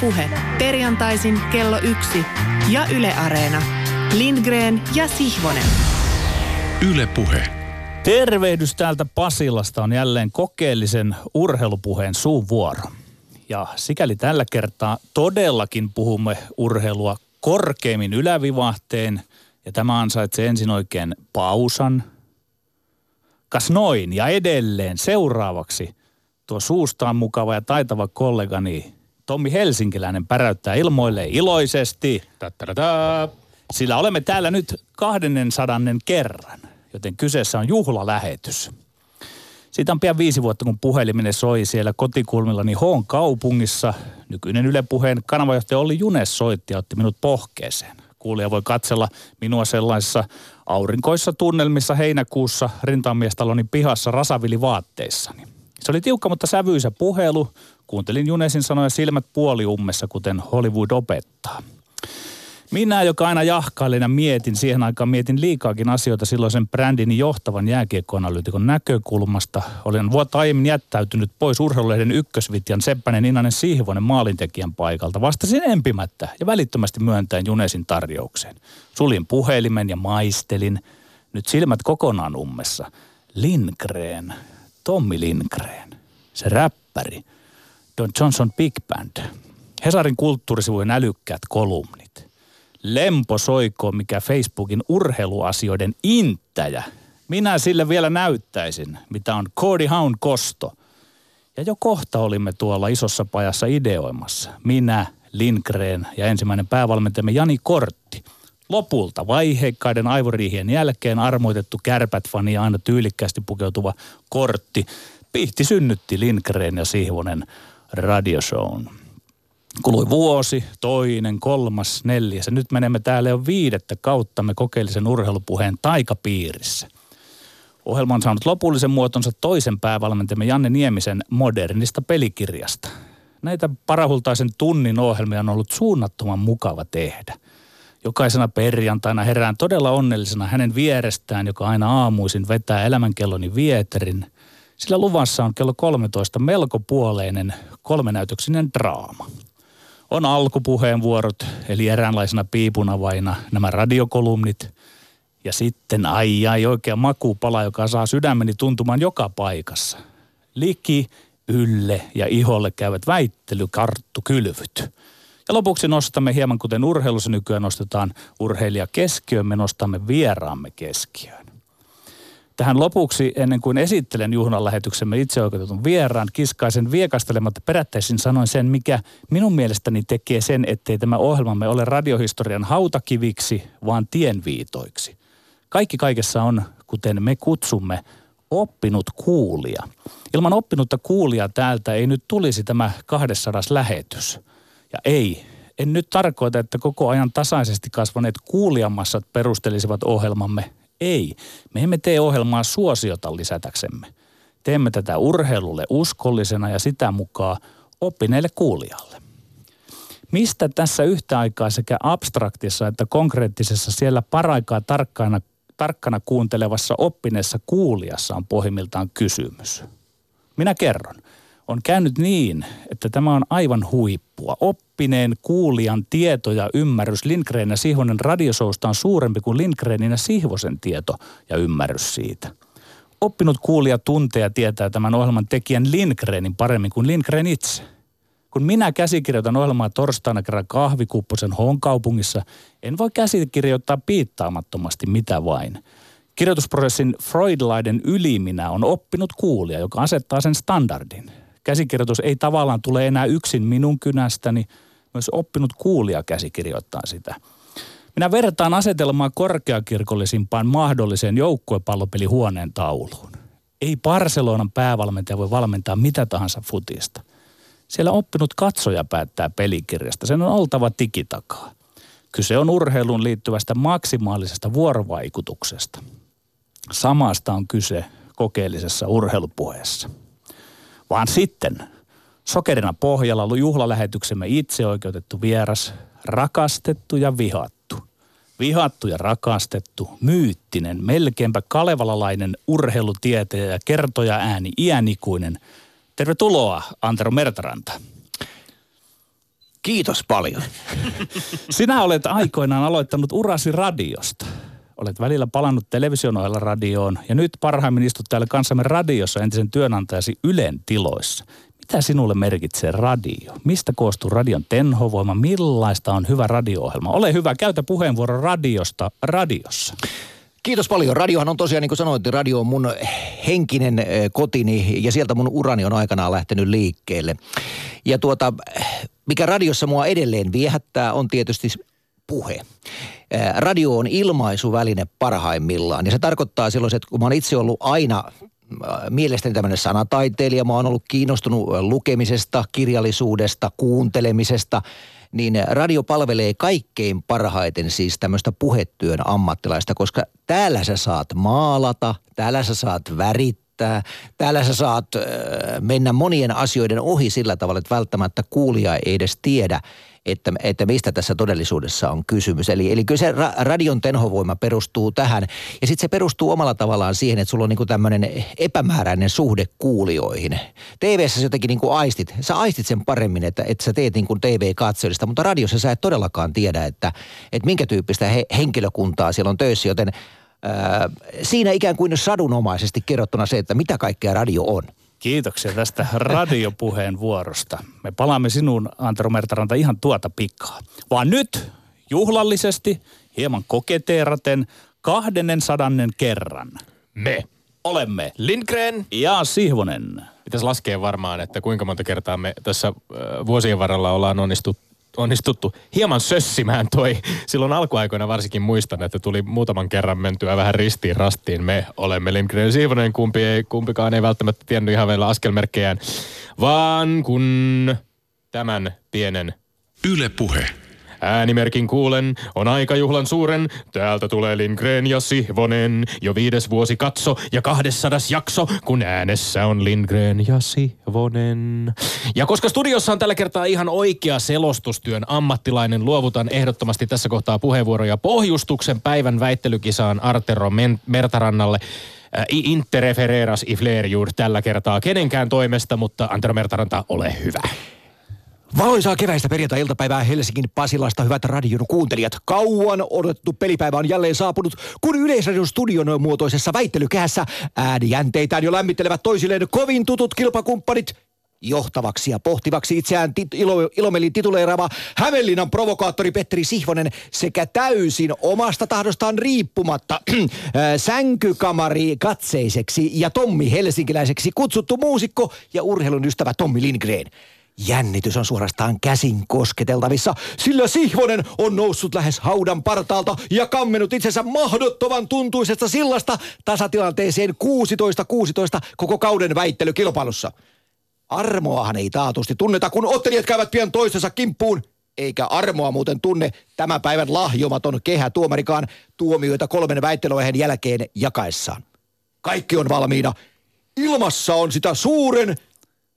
Puhe. Perjantaisin kello yksi ja Yle Areena. Lindgren ja Sihvonen. Yle Puhe. Tervehdys täältä Pasilasta on jälleen kokeellisen urheilupuheen suun vuoro. Ja sikäli tällä kertaa todellakin puhumme urheilua korkeimmin ylävivahteen. Ja tämä ansaitsee ensin oikein pausan. Kas noin ja edelleen seuraavaksi tuo suustaan mukava ja taitava kollegani Tommi Helsinkiläinen päräyttää ilmoille iloisesti. Ta-ta-ta-ta. Sillä olemme täällä nyt 200 kerran, joten kyseessä on juhlalähetys. Siitä on pian viisi vuotta, kun puheliminen soi siellä kotikulmillani Hoon kaupungissa. Nykyinen Yle Puheen kanavajohtaja Olli Junes soitti ja otti minut pohkeeseen. Kuulija voi katsella minua sellaisissa aurinkoissa tunnelmissa heinäkuussa rintaamiestaloni pihassa rasavilivaatteissani. Se oli tiukka, mutta sävyisä puhelu. Kuuntelin Junesin sanoja silmät puoliummessa, kuten Hollywood opettaa. Minä, joka aina jahkailin ja mietin, siihen aikaan mietin liikaakin asioita silloisen brändini johtavan jääkiekkoanalyytikon näkökulmasta. Olin vuotta aiemmin jättäytynyt pois urheilulehden ykkösvitjan Seppänen Inanen Sihvonen maalintekijän paikalta. Vastasin empimättä ja välittömästi myöntäen Junesin tarjoukseen. Sulin puhelimen ja maistelin. Nyt silmät kokonaan ummessa. Lindgren, Tommi Lindgren, se räppäri. Don Johnson Big Band. Hesarin kulttuurisivujen älykkäät kolumnit. Lempo soiko, mikä Facebookin urheiluasioiden inttäjä. Minä sille vielä näyttäisin, mitä on Cody Hound kosto. Ja jo kohta olimme tuolla isossa pajassa ideoimassa. Minä, Lindgren ja ensimmäinen päävalmentajamme Jani Kortti. Lopulta vaiheikkaiden aivoriihien jälkeen armoitettu kärpät-fani ja aina tyylikkäästi pukeutuva Kortti pihti synnytti Lindgren ja Sihvonen radioshown. Kului vuosi, toinen, kolmas, neljäs ja nyt menemme täällä jo viidettä kauttamme kokeellisen urheilupuheen taikapiirissä. Ohjelma on saanut lopullisen muotonsa toisen päävalmentajamme Janne Niemisen modernista pelikirjasta. Näitä parahultaisen tunnin ohjelmia on ollut suunnattoman mukava tehdä. Jokaisena perjantaina herään todella onnellisena hänen vierestään, joka aina aamuisin vetää elämänkelloni vieterin. Sillä luvassa on kello 13 melko puoleinen kolmenäytöksinen draama on alkupuheenvuorot, eli eräänlaisena piipunavaina nämä radiokolumnit. Ja sitten ai ai oikea makupala, joka saa sydämeni tuntumaan joka paikassa. Liki, ylle ja iholle käyvät väittelykarttukylvyt. Ja lopuksi nostamme hieman kuten urheilussa nykyään nostetaan urheilija keskiöön, me nostamme vieraamme keskiöön. Tähän lopuksi, ennen kuin esittelen juhlan lähetyksemme itseoikeutetun vieraan, kiskaisen viekastelematta perättäisin sanoin sen, mikä minun mielestäni tekee sen, ettei tämä ohjelmamme ole radiohistorian hautakiviksi, vaan tienviitoiksi. Kaikki kaikessa on, kuten me kutsumme, oppinut kuulija. Ilman oppinutta kuulijaa täältä ei nyt tulisi tämä 200 lähetys. Ja ei, en nyt tarkoita, että koko ajan tasaisesti kasvaneet kuulijamassat perustelisivat ohjelmamme ei, me emme tee ohjelmaa suosiota lisätäksemme. Teemme tätä urheilulle uskollisena ja sitä mukaan oppineille kuulijalle. Mistä tässä yhtä aikaa sekä abstraktissa että konkreettisessa siellä paraikaa tarkkana, tarkkana kuuntelevassa oppineessa kuulijassa on pohjimmiltaan kysymys? Minä kerron on käynyt niin, että tämä on aivan huippua. Oppineen kuulijan tieto ja ymmärrys Lindgren ja Sihvonen radiosousta on suurempi kuin Lindgrenin ja Sihvosen tieto ja ymmärrys siitä. Oppinut kuulija tuntee ja tietää tämän ohjelman tekijän Lindgrenin paremmin kuin Lindgren itse. Kun minä käsikirjoitan ohjelmaa torstaina kerran kahvikupposen Hoon kaupungissa, en voi käsikirjoittaa piittaamattomasti mitä vain. Kirjoitusprosessin Freudlaiden yliminä on oppinut kuulija, joka asettaa sen standardin käsikirjoitus ei tavallaan tule enää yksin minun kynästäni, myös oppinut kuulija käsikirjoittaa sitä. Minä vertaan asetelmaa korkeakirkollisimpaan mahdolliseen joukkuepallopelihuoneen tauluun. Ei Barcelonan päävalmentaja voi valmentaa mitä tahansa futista. Siellä oppinut katsoja päättää pelikirjasta. Sen on oltava tikitakaa. Kyse on urheiluun liittyvästä maksimaalisesta vuorovaikutuksesta. Samasta on kyse kokeellisessa urheilupuheessa vaan sitten sokerina pohjalla juhlalähetyksemme itseoikeutettu vieras, rakastettu ja vihattu. Vihattu ja rakastettu, myyttinen, melkeinpä kalevalalainen urheilutietäjä ja kertoja ääni iänikuinen. Tervetuloa, Antero Mertaranta. Kiitos paljon. Sinä olet aikoinaan aloittanut urasi radiosta. Olet välillä palannut television ohella radioon ja nyt parhaimmin istut täällä kanssamme radiossa entisen työnantajasi Ylen tiloissa. Mitä sinulle merkitsee radio? Mistä koostuu radion tenhovoima? Millaista on hyvä radio-ohjelma? Ole hyvä, käytä puheenvuoro radiosta radiossa. Kiitos paljon. Radiohan on tosiaan, niin kuin sanoit, radio on mun henkinen eh, kotini ja sieltä mun urani on aikanaan lähtenyt liikkeelle. Ja tuota, mikä radiossa mua edelleen viehättää on tietysti puhe. Radio on ilmaisuväline parhaimmillaan ja se tarkoittaa silloin, että kun mä oon itse ollut aina mielestäni tämmöinen sanataiteilija, mä oon ollut kiinnostunut lukemisesta, kirjallisuudesta, kuuntelemisesta – niin radio palvelee kaikkein parhaiten siis tämmöistä puhetyön ammattilaista, koska täällä sä saat maalata, täällä sä saat värittää, täällä sä saat mennä monien asioiden ohi sillä tavalla, että välttämättä kuulija ei edes tiedä, että, että mistä tässä todellisuudessa on kysymys. Eli, eli kyllä se ra- radion tenhovoima perustuu tähän. Ja sitten se perustuu omalla tavallaan siihen, että sulla on niinku tämmöinen epämääräinen suhde kuulijoihin. TV-ssä jotenkin niinku aistit, sä aistit sen paremmin, että, että sä teet niinku TV-katsojista, mutta radiossa sä et todellakaan tiedä, että, että minkä tyyppistä he, henkilökuntaa siellä on töissä, joten Öö, siinä ikään kuin sadunomaisesti kerrottuna se, että mitä kaikkea radio on. Kiitoksia tästä radiopuheen vuorosta. Me palaamme sinuun, Antero Mertaranta, ihan tuota pikaa. Vaan nyt juhlallisesti, hieman koketeeraten, kahdennen sadannen kerran. Me. Olemme Lindgren. ja Sihvonen. Pitäisi laskea varmaan, että kuinka monta kertaa me tässä vuosien varrella ollaan onnistuttu onnistuttu hieman sössimään toi. Silloin alkuaikoina varsinkin muistan, että tuli muutaman kerran mentyä vähän ristiin rastiin. Me olemme Lindgren Siivonen, kumpi ei, kumpikaan ei välttämättä tiennyt ihan vielä askelmerkkejään. Vaan kun tämän pienen Yle Puhe. Äänimerkin kuulen, on aika juhlan suuren. Täältä tulee Lindgren ja Sihvonen. Jo viides vuosi katso ja kahdessadas jakso, kun äänessä on Lindgren ja Sihvonen. Ja koska studiossa on tällä kertaa ihan oikea selostustyön ammattilainen, luovutan ehdottomasti tässä kohtaa puheenvuoroja pohjustuksen päivän väittelykisaan Artero Mertarannalle. Äh, i- Interrefereras flerjur tällä kertaa kenenkään toimesta, mutta Antero Mertaranta, ole hyvä. Valoisaa keväistä perjantai-iltapäivää Helsingin Pasilasta, hyvät radion kuuntelijat. Kauan odotettu pelipäivä on jälleen saapunut, kun Yleisradion studion muotoisessa väittelykehässä äänijänteitään jo lämmittelevät toisilleen kovin tutut kilpakumppanit johtavaksi ja pohtivaksi itseään tit- ilo- ilomelin tituleeraava Hämeenlinnan provokaattori Petteri Sihvonen sekä täysin omasta tahdostaan riippumatta ää, sänkykamari katseiseksi ja Tommi Helsinkiläiseksi kutsuttu muusikko ja urheilun ystävä Tommi Lindgren. Jännitys on suorastaan käsin kosketeltavissa, sillä Sihvonen on noussut lähes haudan partaalta ja kammenut itsensä mahdottoman tuntuisesta sillasta tasatilanteeseen 16-16 koko kauden väittelykilpailussa. Armoahan ei taatusti tunneta, kun ottelijat käyvät pian toistensa kimppuun. Eikä armoa muuten tunne tämän päivän lahjomaton kehätuomarikaan tuomioita kolmen väittelyaiheen jälkeen jakaessaan. Kaikki on valmiina. Ilmassa on sitä suuren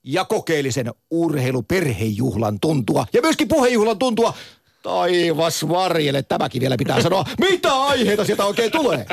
ja kokeellisen urheiluperhejuhlan tuntua. Ja myöskin puhejuhlan tuntua. Taivas varjele, tämäkin vielä pitää sanoa. Mitä aiheita sieltä oikein tulee?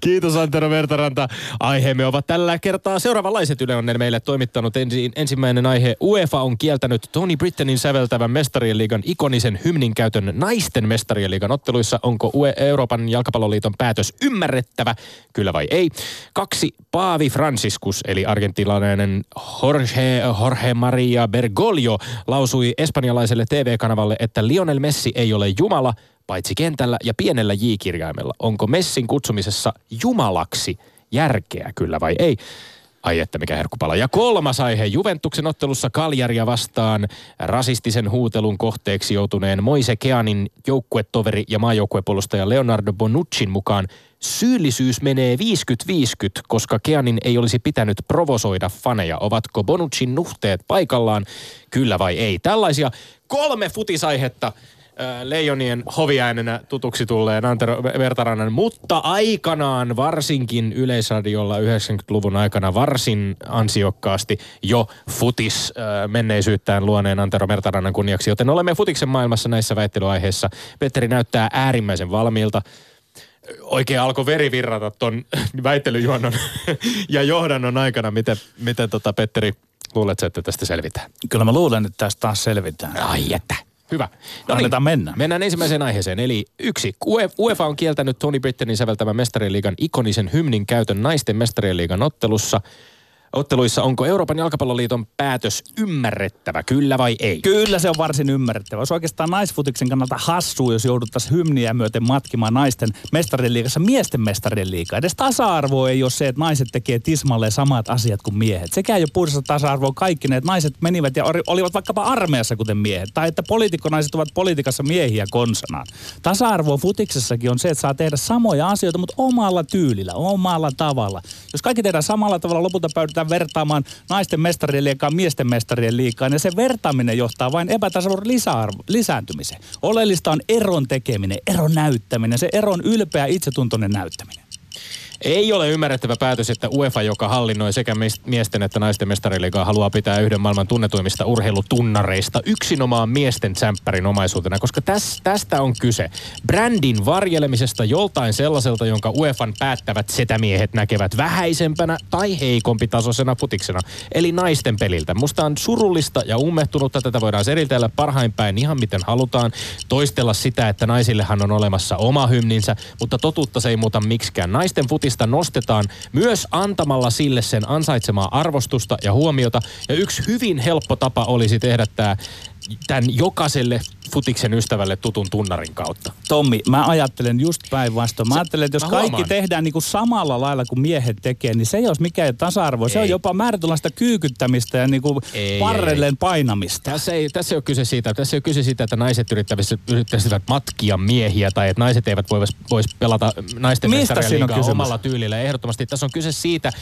Kiitos Antero Vertaranta. Aiheemme ovat tällä kertaa seuraavanlaiset Yle on meille toimittanut. Ensi, ensimmäinen aihe. UEFA on kieltänyt Tony Brittainin säveltävän mestarien liigan ikonisen hymnin käytön naisten mestarien liigan otteluissa. Onko UE Euroopan jalkapalloliiton päätös ymmärrettävä? Kyllä vai ei? Kaksi. Paavi Franciscus, eli argentinalainen Jorge, Jorge Maria Bergoglio, lausui espanjalaiselle TV-kanavalle, että Lionel Messi ei ole Jumala, paitsi kentällä ja pienellä J-kirjaimella. Onko Messin kutsumisessa Jumalaksi järkeä, kyllä vai ei? Ai että mikä herkkupala. Ja kolmas aihe. Juventuksen ottelussa Kaljaria vastaan rasistisen huutelun kohteeksi joutuneen Moise Keanin joukkuetoveri ja maajoukkuepuolustaja Leonardo Bonuccin mukaan syyllisyys menee 50-50, koska Keanin ei olisi pitänyt provosoida faneja. Ovatko Bonuccin nuhteet paikallaan, kyllä vai ei? Tällaisia kolme futisaihetta Leijonien hoviäänenä tutuksi tulleen Antero Vertarannan, mutta aikanaan varsinkin Yleisradiolla 90-luvun aikana varsin ansiokkaasti jo futis menneisyyttään luoneen Antero Vertarannan kunniaksi, joten olemme futiksen maailmassa näissä väittelyaiheissa. Petteri näyttää äärimmäisen valmiilta oikein alkoi veri virrata ton väittelyjuonnon ja johdannon aikana, miten, miten tota Petteri Luuletko, että tästä selvitään? Kyllä mä luulen, että tästä taas selvitään. Ai että. Hyvä. No Annetaan mennä. Mennään ensimmäiseen aiheeseen. Eli yksi. UE- UEFA on kieltänyt Tony Brittenin säveltämän mestarien liigan ikonisen hymnin käytön naisten mestarien liigan ottelussa. Otteluissa onko Euroopan jalkapalloliiton päätös ymmärrettävä, kyllä vai ei? Kyllä se on varsin ymmärrettävä. Olisi oikeastaan naisfutiksen kannalta hassua, jos jouduttaisiin hymniä myöten matkimaan naisten mestarien liigassa miesten mestarien liigaa. Edes tasa-arvo ei ole se, että naiset tekee tismalleen samat asiat kuin miehet. Sekä ole puhdasta tasa-arvoa kaikki ne, että naiset menivät ja olivat vaikkapa armeijassa kuten miehet. Tai että poliitikkonaiset ovat politiikassa miehiä konsanaan. Tasa-arvo futiksessakin on se, että saa tehdä samoja asioita, mutta omalla tyylillä, omalla tavalla. Jos kaikki tehdään samalla tavalla, lopulta päädytään vertaamaan naisten mestarien liikaa miesten mestarien liikaa, ja se vertaaminen johtaa vain lisäarvo, lisääntymiseen. Oleellista on eron tekeminen, eron näyttäminen, se eron ylpeä itsetuntoinen näyttäminen. Ei ole ymmärrettävä päätös, että UEFA, joka hallinnoi sekä miesten että naisten mestariliigaa, haluaa pitää yhden maailman tunnetuimmista urheilutunnareista yksinomaan miesten tsemppärin omaisuutena, koska täs, tästä on kyse. Brändin varjelemisesta joltain sellaiselta, jonka UEFan päättävät setämiehet näkevät vähäisempänä tai heikompi tasoisena futiksena, eli naisten peliltä. Musta on surullista ja ummehtunutta, tätä voidaan seritellä parhain päin ihan miten halutaan, toistella sitä, että naisillehan on olemassa oma hymninsä, mutta totuutta se ei muuta miksikään. Naisten futista nostetaan myös antamalla sille sen ansaitsemaa arvostusta ja huomiota. Ja yksi hyvin helppo tapa olisi tehdä tämä tämän jokaiselle futiksen ystävälle tutun tunnarin kautta. Tommi, mä ajattelen just päinvastoin. Mä ajattelen, että jos kaikki huomaan. tehdään niin kuin samalla lailla kuin miehet tekee, niin se ei olisi mikään tasa-arvo. Se on Ei. jopa määrätynlaista kyykyttämistä ja niin kuin Ei, parrelleen painamista. Tässä ei, tässä ei ole kyse siitä. Tässä ei ole kyse siitä, että naiset yrittävät, yrittäisivät matkia miehiä tai että naiset eivät vois, vois pelata naisten Mistä siinä on kysymys? omalla tyylillä. Ehdottomasti tässä on kyse siitä,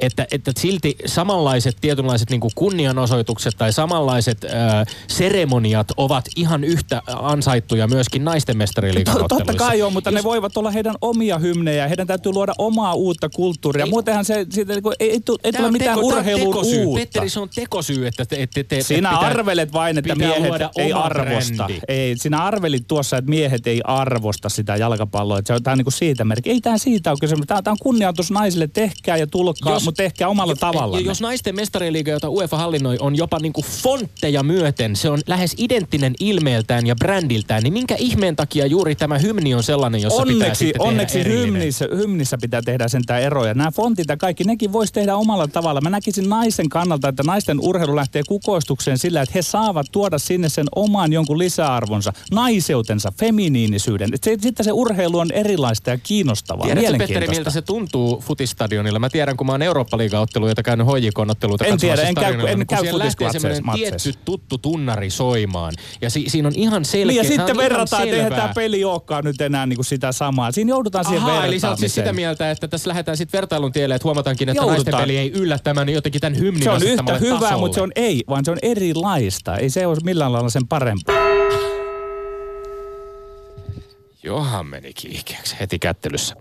että, että silti samanlaiset tietynlaiset niin kuin kunnianosoitukset tai samanlaiset ää, seremoniat ovat ihan yhtä ansaittuja myöskin naisten To- Totta kai on, mutta Jos- ne voivat olla heidän omia hymnejä. Heidän täytyy luoda omaa uutta kulttuuria. Ei. Muutenhan se, siitä, niin kuin, ei, ei, tu- ei Tää tule mitään teko- urheilun uutta. Petteri, se on tekosyy, että te, te, te, Sinä pitää- arvelet vain, että miehet ei arvosta. brändi. Ei, sinä arvelit tuossa, että miehet ei arvosta sitä jalkapalloa. Että se on, tämä on niin kuin siitä merkki. Ei tämä siitä ole kysymys. Tämä, tämä on kunnioitus naisille. Tehkää ja tulkaa, mutta tehkää omalla tavalla. Jos naisten mestarien liiga, jota UEFA hallinnoi, on jopa niinku fontteja myöten, se on lähes identtinen ilmeeltään ja brändiltään, niin minkä ihmeen takia juuri tämä hymni on sellainen, jossa pitää onneksi, sitten tehdä onneksi erillinen? hymnissä, hymnissä pitää tehdä sentään eroja. Nämä fontit ja kaikki, nekin voisi tehdä omalla tavalla. Mä näkisin naisen kannalta, että naisten urheilu lähtee kukoistukseen sillä, että he saavat tuoda sinne sen oman jonkun lisäarvonsa, naiseutensa, feminiinisyyden. Sitten se urheilu on erilaista ja kiinnostavaa, Tiedätkö Petteri, miltä se tuntuu futistadionilla? Mä tiedän, kun mä oon Eurooppa-liiga-otteluita käynyt HJK-otteluita En tiedä, en käy- en niin käy siellä lähtee semmoinen tietty tuttu tunnari soimaan. Ja si- siinä on ihan selkeä. Niin ja sitten verrataan, että eihän tämä peli olekaan nyt enää niin kuin sitä samaa. Siinä joudutaan siihen Ahaa, eli sä oot siis sitä vertaamiseen. mieltä, että tässä lähdetään sitten vertailun tielle, että huomataankin, että Joudutaan. naisten peli ei yllä tämän jotenkin tämän hymnin Se on yhtä hyvää, tasolle. mutta se on ei, vaan se on erilaista. Ei se ole millään lailla sen parempaa. Johan meni kiikeäksi heti kättelyssä.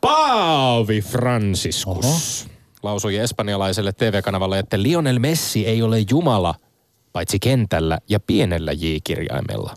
Paavi Franciscus lausui espanjalaiselle TV-kanavalle, että Lionel Messi ei ole Jumala, paitsi kentällä ja pienellä J-kirjaimella.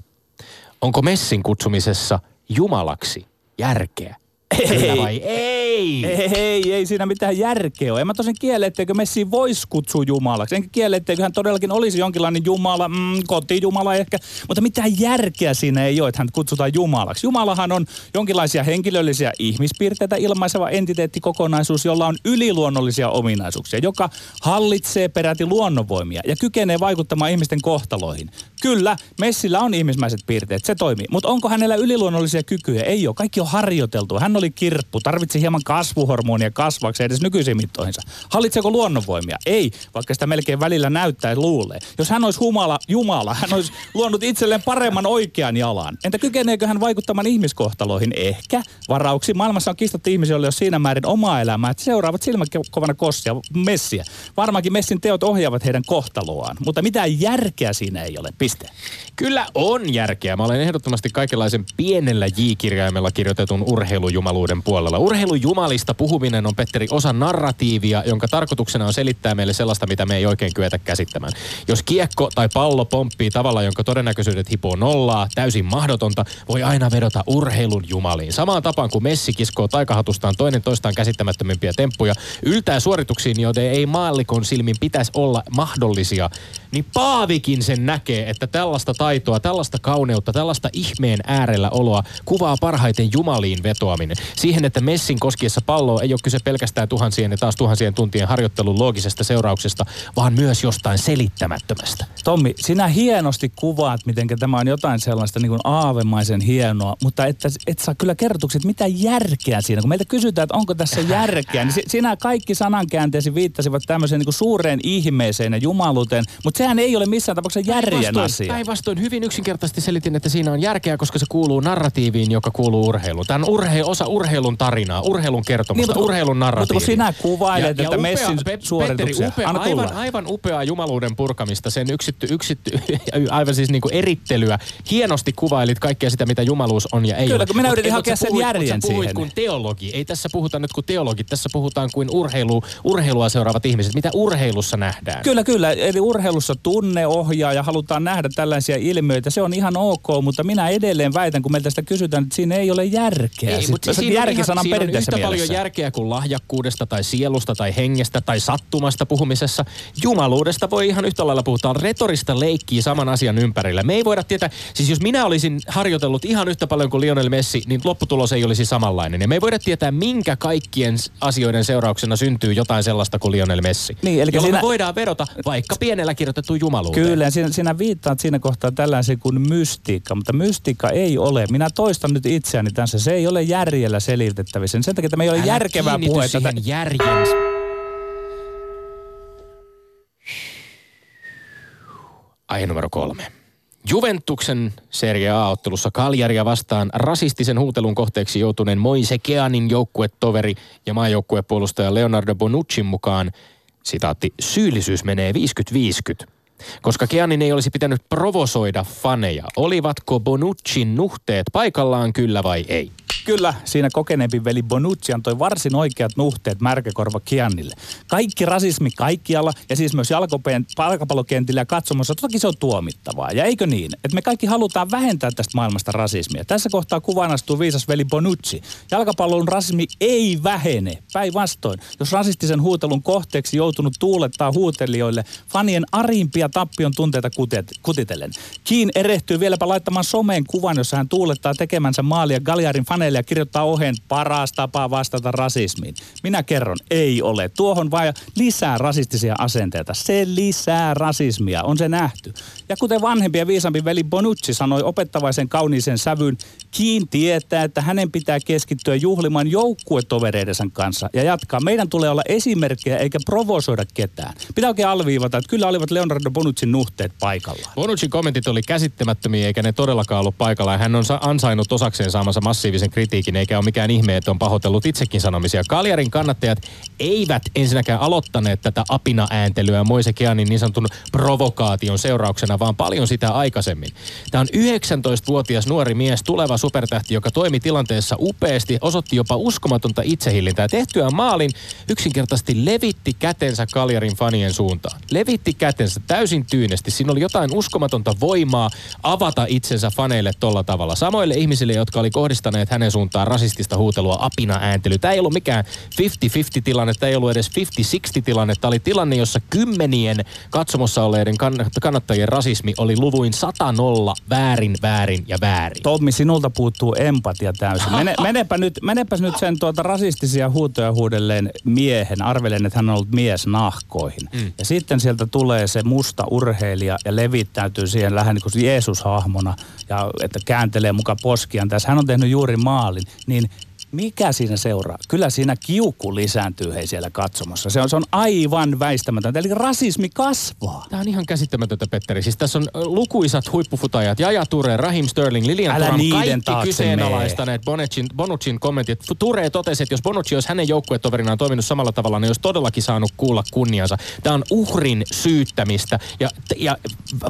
Onko Messin kutsumisessa Jumalaksi järkeä? Kyllä vai ei? Ei, ei, ei siinä mitään järkeä ole. En mä tosin kiele, etteikö Messi voisi kutsua Jumalaksi. Enkä kiele, etteikö hän todellakin olisi jonkinlainen Jumala, mm, kotijumala ehkä. Mutta mitään järkeä siinä ei ole, että hän kutsutaan Jumalaksi. Jumalahan on jonkinlaisia henkilöllisiä ihmispiirteitä ilmaiseva entiteettikokonaisuus, jolla on yliluonnollisia ominaisuuksia, joka hallitsee peräti luonnonvoimia ja kykenee vaikuttamaan ihmisten kohtaloihin. Kyllä, Messillä on ihmismäiset piirteet, se toimii. Mutta onko hänellä yliluonnollisia kykyjä? Ei ole. Kaikki on harjoiteltu. Hän oli kirppu, tarvitsi hieman kasvuhormonia kasvakseen edes nykyisiin mittoihinsa. Hallitseeko luonnonvoimia? Ei, vaikka sitä melkein välillä näyttää ja luulee. Jos hän olisi humala, Jumala, hän olisi luonut itselleen paremman oikean jalan. Entä kykeneekö hän vaikuttamaan ihmiskohtaloihin? Ehkä. Varauksi maailmassa on kistattu ihmisiä, joilla ole siinä määrin omaa elämää, että seuraavat silmäkovana kossia, messiä. Varmaankin Messin teot ohjaavat heidän kohtaloaan, mutta mitään järkeä siinä ei ole. Piste. Kyllä on järkeä. Mä olen ehdottomasti kaikenlaisen pienellä J-kirjaimella kirjoitetun urheilujumala urheilujumaluuden puolella. Urheilujumalista puhuminen on, Petteri, osa narratiivia, jonka tarkoituksena on selittää meille sellaista, mitä me ei oikein kyetä käsittämään. Jos kiekko tai pallo pomppii tavalla, jonka todennäköisyydet hipoo nollaa, täysin mahdotonta, voi aina vedota urheilun jumaliin. Samaan tapaan kuin Messi kiskoo taikahatustaan toinen toistaan käsittämättömimpiä temppuja, yltää suorituksiin, joiden ei maallikon silmin pitäisi olla mahdollisia, niin Paavikin sen näkee, että tällaista taitoa, tällaista kauneutta, tällaista ihmeen äärellä oloa kuvaa parhaiten jumaliin vetoaminen. Siihen, että Messin koskiessa palloa ei ole kyse pelkästään tuhansien ja taas tuhansien tuntien harjoittelun loogisesta seurauksesta, vaan myös jostain selittämättömästä. Tommi, sinä hienosti kuvaat, miten tämä on jotain sellaista niin kuin aavemaisen hienoa, mutta et, et saa kyllä kerrotuksi, että mitä järkeä siinä. Kun meiltä kysytään, että onko tässä järkeä, niin si- sinä kaikki sanankäänteesi viittasivat tämmöiseen niin kuin suureen ihmeeseen ja jumaluuteen, mutta sehän ei ole missään tapauksessa järjen Päinvastoin- asia. Päinvastoin hyvin yksinkertaisesti selitin, että siinä on järkeä, koska se kuuluu narratiiviin, joka kuuluu urheiluun. Tämä on urhe, osa urheilun tarinaa, urheilun kertomusta, Niin, mutta- urheilun mutta kun sinä kuvailet, että Messin Pe- suorituksia- Petteri, upea, aivan, aivan upeaa jumaluuden purkamista, sen yksitty, yksitty, aivan siis niinku erittelyä. Hienosti kuvailit kaikkea sitä, mitä jumaluus on ja ei Kyllä, ole. kun minä yritin mut hakea sen puhuit- järjen puhuit siihen. kuin teologi. Ei tässä puhuta nyt kuin teologi, tässä puhutaan kuin urheilu, urheilua seuraavat ihmiset. Mitä urheilussa nähdään? Kyllä, kyllä. Eli urheilussa tunne ohjaa ja halutaan nähdä tällaisia ilmiöitä. Se on ihan ok, mutta minä edelleen väitän, kun meiltä sitä kysytään, että siinä ei ole järkeä. Ei, mutta siinä on, järki ihan, siinä on yhtä paljon mielessä. järkeä kuin lahjakkuudesta tai sielusta tai hengestä tai sattumasta puhumisessa. Jumaluudesta voi ihan yhtä lailla puhuta. Retorista leikkii saman asian ympärillä. Me ei voida tietää, siis jos minä olisin harjoitellut ihan yhtä paljon kuin Lionel Messi, niin lopputulos ei olisi samanlainen. Ja me ei voida tietää, minkä kaikkien asioiden seurauksena syntyy jotain sellaista kuin Lionel Messi. Niin, eli siinä- me voidaan vedota vaikka pienellä kirjoitettu jumaluuteen. Kyllä, sinä, sinä viittaat siinä kohtaa tällaisen kuin mystiikka, mutta mystiikka ei ole. Minä toistan nyt itseäni tässä. Se ei ole järjellä selitettävissä. Sen takia tämä ei ole Älä järkevää puhetta. siihen järjen Aihe numero kolme. Juventuksen Serie A-ottelussa Kaljaria vastaan rasistisen huutelun kohteeksi joutuneen Moise Keanin joukkuetoveri ja maajoukkuepuolustaja Leonardo Bonuccin mukaan, sitaatti, syyllisyys menee 50-50. Koska Keanin ei olisi pitänyt provosoida faneja, olivatko Bonuccin nuhteet paikallaan kyllä vai ei? Kyllä, siinä kokeneempi veli Bonucci antoi varsin oikeat nuhteet märkäkorva Kiannille. Kaikki rasismi kaikkialla ja siis myös jalkapallokentillä ja katsomassa, toki se on tuomittavaa. Ja eikö niin, että me kaikki halutaan vähentää tästä maailmasta rasismia. Tässä kohtaa kuvaan astuu viisas veli Bonucci. Jalkapallon rasismi ei vähene, päinvastoin. Jos rasistisen huutelun kohteeksi joutunut tuulettaa huutelijoille fanien arimpia tappion tunteita kutet, kutitellen. Kiin erehtyy vieläpä laittamaan someen kuvan, jossa hän tuulettaa tekemänsä maalia Galjarin faneille ja kirjoittaa oheen paras tapa vastata rasismiin. Minä kerron, ei ole. Tuohon vain lisää rasistisia asenteita. Se lisää rasismia, on se nähty. Ja kuten vanhempi ja viisampi veli Bonucci sanoi opettavaisen kauniisen sävyyn, Kiin tietää, että hänen pitää keskittyä juhlimaan joukkuetovereidensa kanssa ja jatkaa. Meidän tulee olla esimerkkejä eikä provosoida ketään. Pitää oikein alviivata, että kyllä olivat Leonardo Bonuccin nuhteet paikallaan. Bonucin kommentit oli käsittämättömiä eikä ne todellakaan ollut paikalla. Ja hän on sa- ansainnut osakseen saamansa massiivisen kritiikin eikä ole mikään ihme, että on pahoitellut itsekin sanomisia. Kaljarin kannattajat eivät ensinnäkään aloittaneet tätä apina-ääntelyä Moise Keanin niin sanotun provokaation seurauksena, vaan paljon sitä aikaisemmin. Tämä on 19-vuotias nuori mies, tuleva supertähti, joka toimi tilanteessa upeasti, osoitti jopa uskomatonta itsehillintää. Tehtyään maalin yksinkertaisesti levitti kätensä Kaljarin fanien suuntaan. Levitti kätensä täysin tyynesti. Siinä oli jotain uskomatonta voimaa avata itsensä faneille tolla tavalla. Samoille ihmisille, jotka oli kohdistaneet hänen suuntaan rasistista huutelua, apina-ääntely. Tämä ei ollut mikään 50-50 tilanne, tämä ei ollut edes 50-60 tilanne. Tämä oli tilanne, jossa kymmenien katsomossa olleiden kann- kannattajien rasismi oli luvuin 100-0 väärin, väärin ja väärin. Tommi, sinulta puuttuu empatia täysin. Mene, menepä nyt, menepäs nyt sen tuota rasistisia huutoja huudelleen miehen. Arvelen, että hän on ollut mies nahkoihin. Mm. Ja sitten sieltä tulee se musta urheilija ja levittäytyy siihen lähden niin kuin Jeesus-hahmona. Ja että kääntelee muka poskiaan tässä. Hän on tehnyt juuri maalin. Niin mikä siinä seuraa? Kyllä siinä kiukku lisääntyy hei siellä katsomossa. Se on, se on aivan väistämätöntä. Eli rasismi kasvaa. Tämä on ihan käsittämätöntä, Petteri. Siis tässä on lukuisat huippufutajat. Jaja Ture, Rahim Sterling, Lilian Älä niiden kaikki kyseenalaistaneet Bonuccin, Bonuccin kommentit. Ture totesi, että jos Bonucci olisi hänen joukkuetoverinaan toiminut samalla tavalla, niin olisi todellakin saanut kuulla kunniansa. Tämä on uhrin syyttämistä. Ja, ja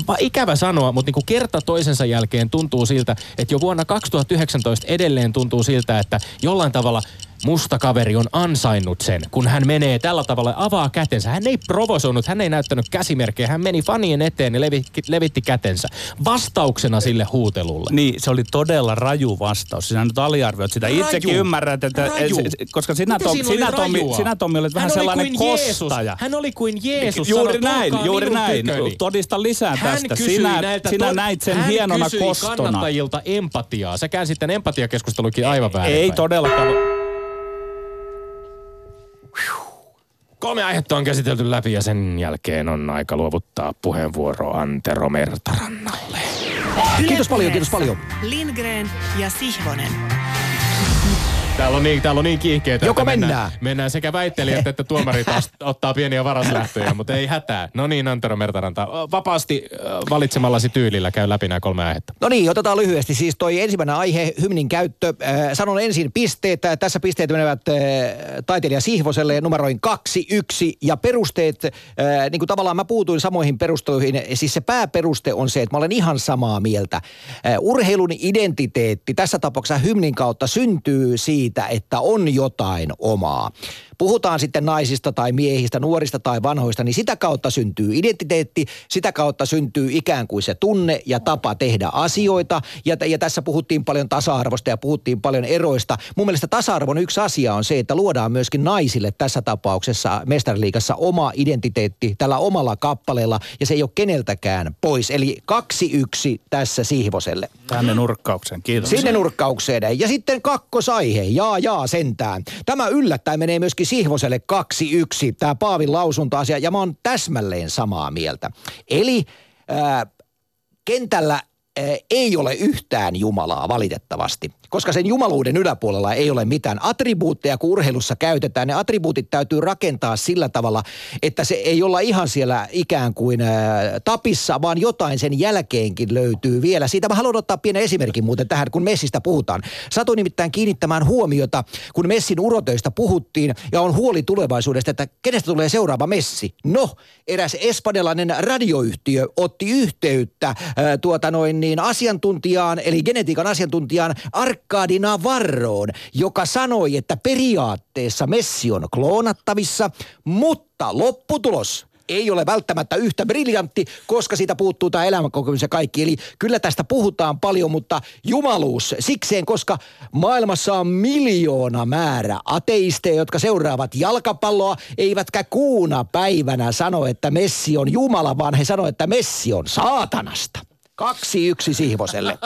va, ikävä sanoa, mutta niin kuin kerta toisensa jälkeen tuntuu siltä, että jo vuonna 2019 edelleen tuntuu siltä, että jollain tavalla musta kaveri on ansainnut sen, kun hän menee tällä tavalla, avaa kätensä. Hän ei provosoinut, hän ei näyttänyt käsimerkkejä, hän meni fanien eteen ja levitti, levitti kätensä. Vastauksena sille huutelulle. Niin, se oli todella raju vastaus. Sinä nyt aliarvioit sitä. Raju. Itsekin ymmärrät, että... Raju. et- et- koska sinä, Tom, sinä, Tommi, sinä Tommi olet vähän sellainen kostaja. Hän oli kuin Jeesus. Juuri sanoi, näin, "Tulkaa juuri näin. tyköni." Todista lisää Hän tästä. Sinä, näiltä sinä näit sen hän hienona kysyi kostona. kannattajilta empatiaa. Sä käänsit tämän empatiakeskustelukin aivan väärin. Ei todellakaan. Kolme aihetta on käsitelty läpi ja sen jälkeen on aika luovuttaa puheenvuoro Antero Mertarannalle. Kiitos paljon, kiitos paljon. Lindgren ja Sihvonen. Täällä on niin, täällä on niin kiihkeetä, Joko mennään, mennään? mennään sekä väittelijät että tuomarit ast- ottaa pieniä varaslähtöjä, mutta ei hätää. No niin, Antero Mertaranta, vapaasti valitsemallasi tyylillä käy läpi nämä kolme aihetta. No niin, otetaan lyhyesti. Siis toi ensimmäinen aihe, hymnin käyttö. Sanon ensin pisteet. Tässä pisteet menevät taiteilija Sihvoselle numeroin kaksi, yksi. Ja perusteet, niin kuin tavallaan mä puutuin samoihin perusteluihin. Siis se pääperuste on se, että mä olen ihan samaa mieltä. Urheilun identiteetti tässä tapauksessa hymnin kautta syntyy siitä, että on jotain omaa. Puhutaan sitten naisista tai miehistä, nuorista tai vanhoista, niin sitä kautta syntyy identiteetti, sitä kautta syntyy ikään kuin se tunne ja tapa tehdä asioita. Ja, ja tässä puhuttiin paljon tasa-arvosta ja puhuttiin paljon eroista. Mun mielestä tasa-arvon yksi asia on se, että luodaan myöskin naisille tässä tapauksessa mestariliigassa oma identiteetti tällä omalla kappaleella ja se ei ole keneltäkään pois. Eli kaksi yksi tässä Sihvoselle. Tänne nurkkaukseen. Kiitos. Sinne nurkkaukseen. Ja sitten kakkosaihe. Jaa, jaa, sentään. Tämä yllättäen menee myöskin Sihvoselle 2-1, tämä Paavin lausuntoasia, ja mä oon täsmälleen samaa mieltä. Eli ää, kentällä ei ole yhtään Jumalaa valitettavasti, koska sen jumaluuden yläpuolella ei ole mitään attribuutteja, kun urheilussa käytetään. Ne attribuutit täytyy rakentaa sillä tavalla, että se ei olla ihan siellä ikään kuin tapissa, vaan jotain sen jälkeenkin löytyy vielä. Siitä mä haluan ottaa pienen esimerkin muuten tähän, kun Messistä puhutaan. Satuin nimittäin kiinnittämään huomiota, kun Messin urotöistä puhuttiin ja on huoli tulevaisuudesta, että kenestä tulee seuraava Messi. No, eräs espanjalainen radioyhtiö otti yhteyttä ää, tuota noin niin asiantuntijaan, eli genetiikan asiantuntijaan Arkadi Navarroon, joka sanoi, että periaatteessa Messi on kloonattavissa, mutta lopputulos ei ole välttämättä yhtä briljantti, koska siitä puuttuu tämä elämänkokemus ja kaikki. Eli kyllä tästä puhutaan paljon, mutta jumaluus sikseen, koska maailmassa on miljoona määrä ateisteja, jotka seuraavat jalkapalloa, eivätkä kuuna päivänä sano, että Messi on Jumala, vaan he sanoo, että Messi on saatanasta. Kaksi yksi Sihvoselle.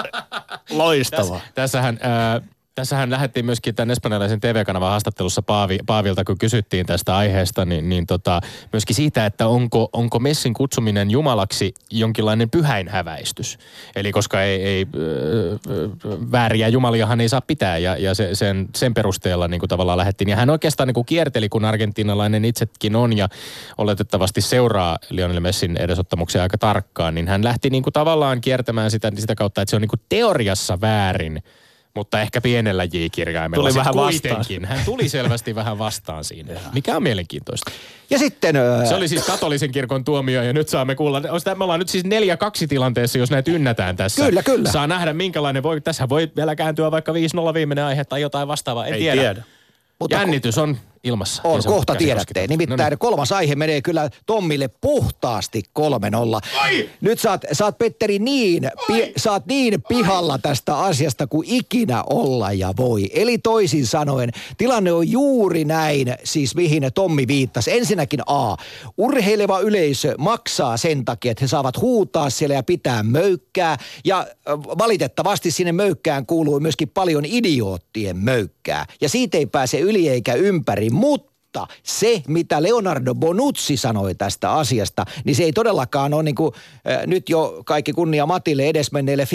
Loistavaa. Tässähän, äh, tässähän lähdettiin myöskin tämän espanjalaisen TV-kanavan haastattelussa Paavi, Paavilta, kun kysyttiin tästä aiheesta, niin, niin tota, myöskin siitä, että onko, onko Messin kutsuminen Jumalaksi jonkinlainen pyhäinhäväistys. Eli koska ei, ei vääriä jumaliahan ei saa pitää ja, ja se, sen, sen perusteella niin kuin tavallaan lähdettiin. Ja hän oikeastaan niin kuin kierteli, kun argentinalainen itsekin on ja oletettavasti seuraa Lionel Messin edesottamuksia aika tarkkaan, niin hän lähti niin kuin tavallaan kiertämään sitä, sitä kautta, että se on niin kuin teoriassa väärin, mutta ehkä pienellä J-kirjaimella. Tuli sit vähän vastaan. kuitenkin. Hän tuli selvästi vähän vastaan siinä, mikä on mielenkiintoista. Ja sitten... Se oli siis katolisen kirkon tuomio ja nyt saamme kuulla, me ollaan nyt siis 4-2 tilanteessa, jos näitä ynnätään tässä. Kyllä, kyllä. Saa nähdä minkälainen voi, tässä voi vielä kääntyä vaikka 5-0 viimeinen aihe tai jotain vastaavaa, en Ei tiedä. tiedä. Mutta Jännitys on ilmassa. On, se kohta tiedätte. Nimittäin No niin. kolmas aihe menee kyllä Tommille puhtaasti 3-0. Nyt saat, saat Petteri niin, pi, saat niin pihalla tästä asiasta kuin ikinä olla ja voi. Eli toisin sanoen, tilanne on juuri näin, siis mihin Tommi viittasi. Ensinnäkin A. Urheileva yleisö maksaa sen takia, että he saavat huutaa siellä ja pitää möykkää. Ja valitettavasti sinne möykkään kuuluu myöskin paljon idioottien möykkää. Ja siitä ei pääse yli eikä ympäri, ei muutu. Mutta se, mitä Leonardo Bonucci sanoi tästä asiasta, niin se ei todellakaan ole niin kuin, äh, nyt jo kaikki kunnia Matille edesmenneelle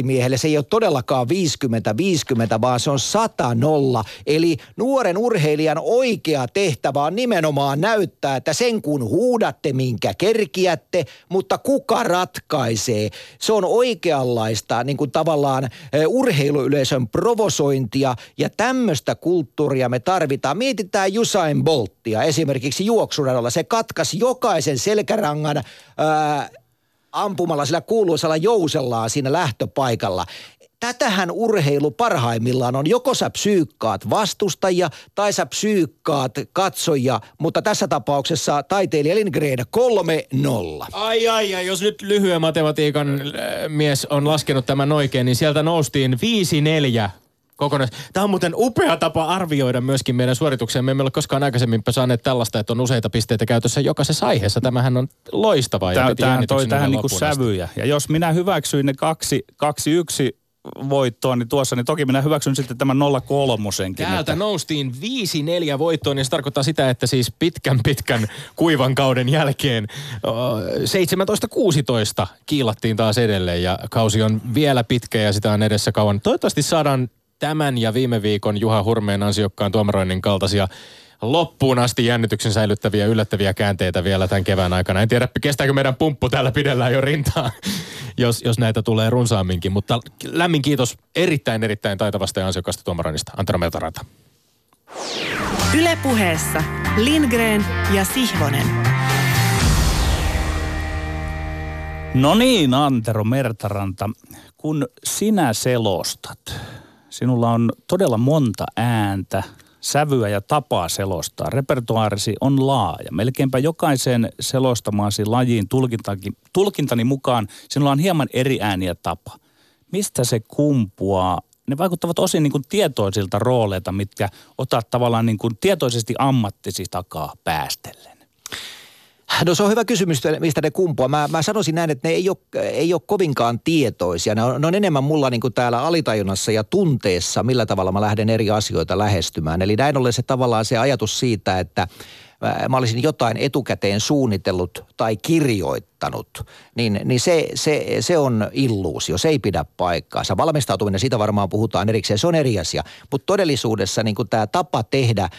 50-60 miehelle, se ei ole todellakaan 50-50, vaan se on 100-0. Eli nuoren urheilijan oikea tehtävä on nimenomaan näyttää, että sen kun huudatte, minkä kerkiätte, mutta kuka ratkaisee? Se on oikeanlaista niin kuin tavallaan urheiluyleisön provosointia ja tämmöistä kulttuuria me tarvitaan. Mietitään Usain Bolttia esimerkiksi juoksuradalla. Se katkaisi jokaisen selkärangan ää, ampumalla sillä kuuluisalla jousellaan siinä lähtöpaikalla. Tätähän urheilu parhaimmillaan on. Joko sä psyykkaat vastustajia tai sä psyykkaat katsojia, mutta tässä tapauksessa taiteilija Lindgren 3-0. Ai ai ai, jos nyt lyhyen matematiikan äh, mies on laskenut tämän oikein, niin sieltä noustiin 5-4 kokonais. Tämä on muuten upea tapa arvioida myöskin meidän suorituksia. Me emme ole koskaan aikaisemmin saaneet tällaista, että on useita pisteitä käytössä jokaisessa aiheessa. Tämähän on loistavaa. Tämä, tämähän toi tähän niin kuin sävyjä. Ja jos minä hyväksyin ne kaksi, kaksi yksi voittoa, niin tuossa, niin toki minä hyväksyn sitten tämän 0-3. Täältä että... noustiin 5-4 voittoon, niin se tarkoittaa sitä, että siis pitkän pitkän kuivan kauden jälkeen 17-16 kiilattiin taas edelleen ja kausi on vielä pitkä ja sitä on edessä kauan. Toivottavasti saadaan tämän ja viime viikon Juha Hurmeen ansiokkaan tuomaroinnin kaltaisia loppuun asti jännityksen säilyttäviä yllättäviä käänteitä vielä tämän kevään aikana. En tiedä, kestääkö meidän pumppu täällä pidellään jo rintaa, jos, jos näitä tulee runsaamminkin. Mutta lämmin kiitos erittäin, erittäin taitavasta ja ansiokkaasta tuomaroinnista. Antero Meltaranta. Ylepuheessa Lindgren ja Sihvonen. No niin, Antero Mertaranta, kun sinä selostat, sinulla on todella monta ääntä, sävyä ja tapaa selostaa. Repertuaarisi on laaja. Melkeinpä jokaisen selostamaasi lajiin tulkintani mukaan sinulla on hieman eri ääniä tapa. Mistä se kumpuaa? Ne vaikuttavat osin niin kuin tietoisilta rooleilta, mitkä otat tavallaan niin kuin tietoisesti ammattisi takaa päästellen. No se on hyvä kysymys, mistä ne kumpuaa. Mä, mä sanoisin näin, että ne ei ole, ei ole kovinkaan tietoisia. Ne on, ne on enemmän mulla niin kuin täällä alitajunnassa ja tunteessa, millä tavalla mä lähden eri asioita lähestymään. Eli näin ollen se tavallaan se ajatus siitä, että mä olisin jotain etukäteen suunnitellut tai kirjoittanut, niin, niin se, se, se on illuusio, se ei pidä paikkaansa. Valmistautuminen, siitä varmaan puhutaan erikseen, se on eri asia. Mutta todellisuudessa niin tämä tapa tehdä –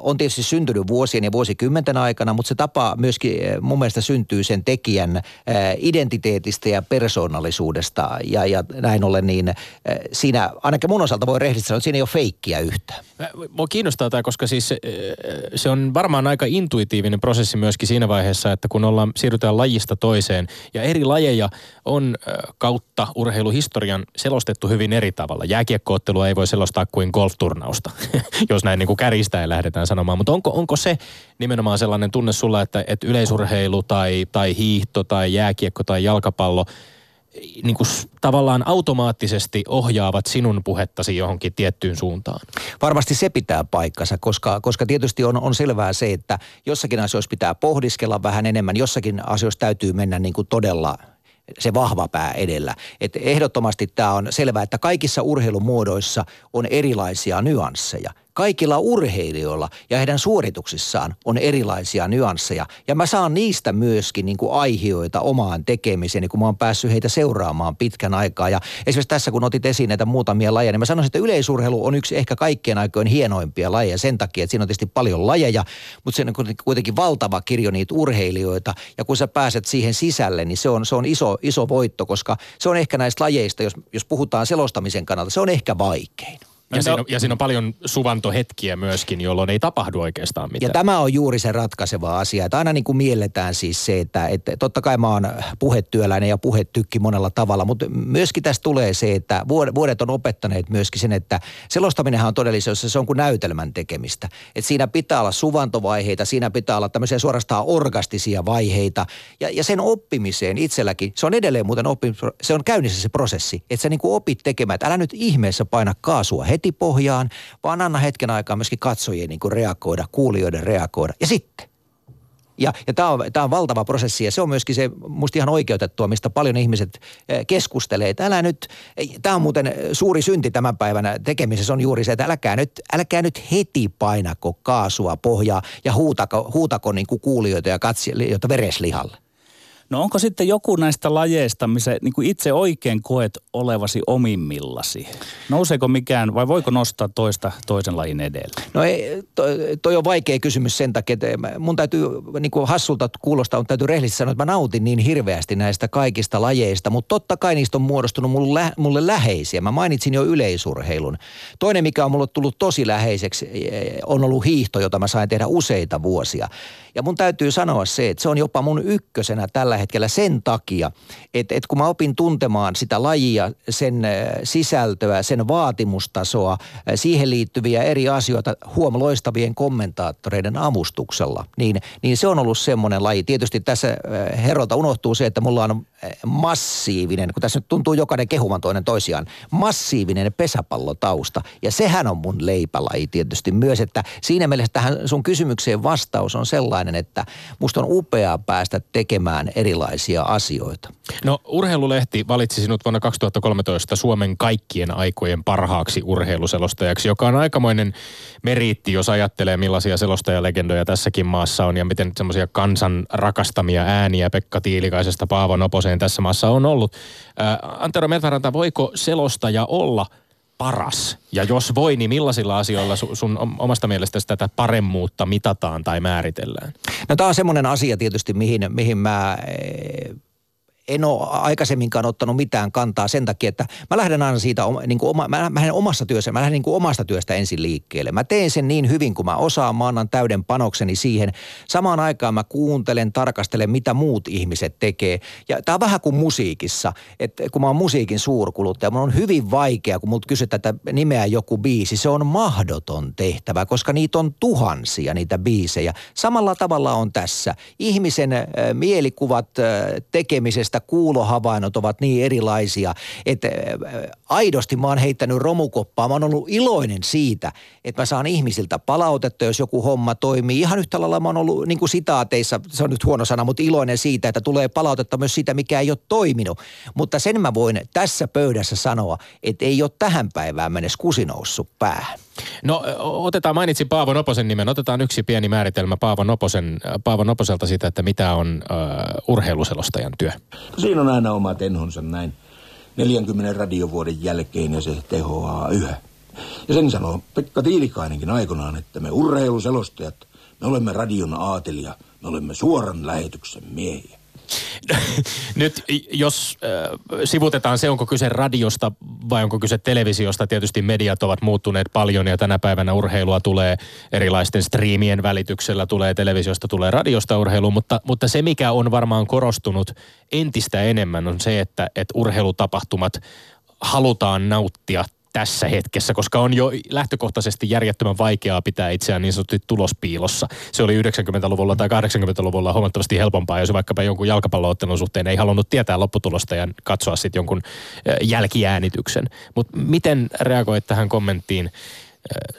on tietysti syntynyt vuosien ja vuosikymmenten aikana, mutta se tapa myöskin mun mielestä syntyy sen tekijän identiteetistä ja persoonallisuudesta ja, ja näin ollen niin siinä, ainakin mun osalta voi rehellisesti sanoa, että siinä ei ole feikkiä yhtään. Mua kiinnostaa tämä, koska siis se, on varmaan aika intuitiivinen prosessi myöskin siinä vaiheessa, että kun ollaan, siirrytään lajista toiseen ja eri lajeja on kautta urheiluhistorian selostettu hyvin eri tavalla. Jääkiekkoottelua ei voi selostaa kuin golfturnausta, jos näin niin kuin kärjistäen lähdetään sanomaan. Mutta onko, onko se nimenomaan sellainen tunne sulla, että, että yleisurheilu tai, tai hiihto tai jääkiekko tai jalkapallo niin kuin tavallaan automaattisesti ohjaavat sinun puhettasi johonkin tiettyyn suuntaan? Varmasti se pitää paikkansa, koska, koska tietysti on, on selvää se, että jossakin asioissa pitää pohdiskella vähän enemmän, jossakin asioissa täytyy mennä niin kuin todella – se vahva pää edellä. Et ehdottomasti tämä on selvää, että kaikissa urheilumuodoissa on erilaisia nyansseja – kaikilla urheilijoilla ja heidän suorituksissaan on erilaisia nyansseja. Ja mä saan niistä myöskin niin kuin aihioita omaan tekemiseen, kun mä oon päässyt heitä seuraamaan pitkän aikaa. Ja esimerkiksi tässä, kun otit esiin näitä muutamia lajeja, niin mä sanoisin, että yleisurheilu on yksi ehkä kaikkien aikojen hienoimpia lajeja sen takia, että siinä on tietysti paljon lajeja, mutta se on kuitenkin valtava kirjo niitä urheilijoita. Ja kun sä pääset siihen sisälle, niin se on, se on iso, iso voitto, koska se on ehkä näistä lajeista, jos, jos puhutaan selostamisen kannalta, se on ehkä vaikein. Ja, siinä on, ja siinä on paljon suvantohetkiä myöskin, jolloin ei tapahdu oikeastaan mitään. Ja tämä on juuri se ratkaiseva asia, että aina niin kuin mielletään siis se, että, että totta kai mä oon puhetyöläinen ja puhetykki monella tavalla, mutta myöskin tästä tulee se, että vuodet on opettaneet myöskin sen, että selostaminenhan on todellisuudessa, se on kuin näytelmän tekemistä. Että siinä pitää olla suvantovaiheita, siinä pitää olla tämmöisiä suorastaan orgastisia vaiheita ja, ja sen oppimiseen itselläkin, se on edelleen muuten oppimis, se on käynnissä se prosessi, että sä niin kuin opit tekemään, että älä nyt ihmeessä paina kaasua heti pohjaan, vaan anna hetken aikaa myöskin katsojien niin reagoida, kuulijoiden reagoida. Ja sitten. Ja, ja tämä on, on valtava prosessi ja se on myöskin se musta ihan oikeutettua, mistä paljon ihmiset eh, keskustelee. Älä nyt, tämä on muuten suuri synti tämän päivänä tekemisessä on juuri se, että älkää nyt, älkää nyt heti painako kaasua pohjaa ja huutako, huutako niin kuin kuulijoita ja katsijoita vereslihalle. No onko sitten joku näistä lajeista, missä niin kuin itse oikein koet olevasi omimmillasi? Nouseeko mikään vai voiko nostaa toista toisen lajin edelle? No ei, toi, toi on vaikea kysymys sen takia, että mun täytyy niin kuin hassulta kuulostaa, mutta täytyy rehellisesti sanoa, että mä nautin niin hirveästi näistä kaikista lajeista, mutta totta kai niistä on muodostunut mulle, lä- mulle läheisiä. Mä mainitsin jo yleisurheilun. Toinen, mikä on mulle tullut tosi läheiseksi, on ollut hiihto, jota mä sain tehdä useita vuosia. Ja mun täytyy sanoa se, että se on jopa mun ykkösenä tällä hetkellä sen takia, että, että kun mä opin tuntemaan sitä lajia, sen äh, sisältöä, sen vaatimustasoa, äh, siihen liittyviä eri asioita huom loistavien kommentaattoreiden avustuksella, niin, niin se on ollut semmoinen laji. Tietysti tässä äh, herolta unohtuu se, että mulla on massiivinen, kun tässä nyt tuntuu jokainen kehuvan toinen toisiaan, massiivinen pesäpallotausta. Ja sehän on mun leipälaji tietysti myös, että siinä mielessä tähän sun kysymykseen vastaus on sellainen, että musta on upeaa päästä tekemään erilaisia asioita. No urheilulehti valitsi sinut vuonna 2013 Suomen kaikkien aikojen parhaaksi urheiluselostajaksi, joka on aikamoinen meriitti, jos ajattelee millaisia selostajalegendoja tässäkin maassa on ja miten semmoisia kansan rakastamia ääniä Pekka Tiilikaisesta Paavo Noposeen tässä maassa on ollut. Ää, Antero Mertaranta, voiko selostaja olla paras? Ja jos voi, niin millaisilla asioilla sun omasta mielestäsi tätä paremmuutta mitataan tai määritellään? No tämä on semmoinen asia tietysti, mihin, mihin mä en ole aikaisemminkaan ottanut mitään kantaa sen takia, että mä lähden aina siitä, niin kuin oma, mä, lähden omassa työssä, mä lähden niin kuin omasta työstä ensin liikkeelle. Mä teen sen niin hyvin kuin mä osaan, mä annan täyden panokseni siihen. Samaan aikaan mä kuuntelen, tarkastelen, mitä muut ihmiset tekee. Ja tää on vähän kuin musiikissa, että kun mä oon musiikin suurkuluttaja, mun on hyvin vaikea, kun multa kysytään, että nimeä joku biisi. Se on mahdoton tehtävä, koska niitä on tuhansia niitä biisejä. Samalla tavalla on tässä. Ihmisen äh, mielikuvat äh, tekemisestä että kuulohavainnot ovat niin erilaisia, että äh, aidosti mä oon heittänyt romukoppaa. Mä oon ollut iloinen siitä, että mä saan ihmisiltä palautetta, jos joku homma toimii. Ihan yhtä lailla mä oon ollut niin kuin sitaateissa, se on nyt huono sana, mutta iloinen siitä, että tulee palautetta myös siitä, mikä ei ole toiminut. Mutta sen mä voin tässä pöydässä sanoa, että ei ole tähän päivään mennessä kusi noussut päähän. No otetaan, mainitsin Paavo Noposen nimen, otetaan yksi pieni määritelmä Paavo, Noposen, Paavo Noposelta siitä, että mitä on uh, urheiluselostajan työ. Siinä on aina oma tenhonsa näin 40 radiovuoden jälkeen ja se tehoaa yhä. Ja sen sanoo Pekka Tiilikainenkin aikanaan, että me urheiluselostajat, me olemme radion aatelia, me olemme suoran lähetyksen miehiä. Nyt jos äh, sivutetaan se, onko kyse radiosta vai onko kyse televisiosta, tietysti mediat ovat muuttuneet paljon ja tänä päivänä urheilua tulee erilaisten striimien välityksellä, tulee televisiosta, tulee radiosta urheilu, mutta, mutta se mikä on varmaan korostunut entistä enemmän on se, että, että urheilutapahtumat halutaan nauttia tässä hetkessä, koska on jo lähtökohtaisesti järjettömän vaikeaa pitää itseään niin sanotusti tulospiilossa. Se oli 90-luvulla tai 80-luvulla huomattavasti helpompaa, jos vaikkapa jonkun jalkapalloottelun suhteen ei halunnut tietää lopputulosta ja katsoa sitten jonkun jälkiäänityksen. Mutta miten reagoit tähän kommenttiin?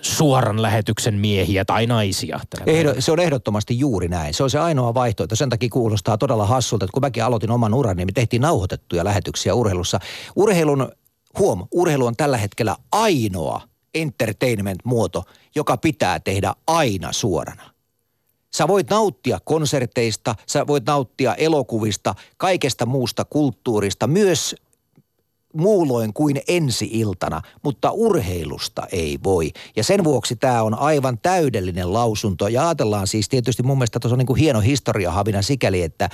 suoran lähetyksen miehiä tai naisia. Ehdo, se on ehdottomasti juuri näin. Se on se ainoa vaihtoehto. Sen takia kuulostaa todella hassulta, että kun mäkin aloitin oman uran, niin me tehtiin nauhoitettuja lähetyksiä urheilussa. Urheilun huom, urheilu on tällä hetkellä ainoa entertainment-muoto, joka pitää tehdä aina suorana. Sä voit nauttia konserteista, sä voit nauttia elokuvista, kaikesta muusta kulttuurista, myös muulloin kuin ensi-iltana, mutta urheilusta ei voi. Ja sen vuoksi tämä on aivan täydellinen lausunto. Ja ajatellaan siis tietysti mun mielestä tuossa on niin kuin hieno historiahavina sikäli, että äh,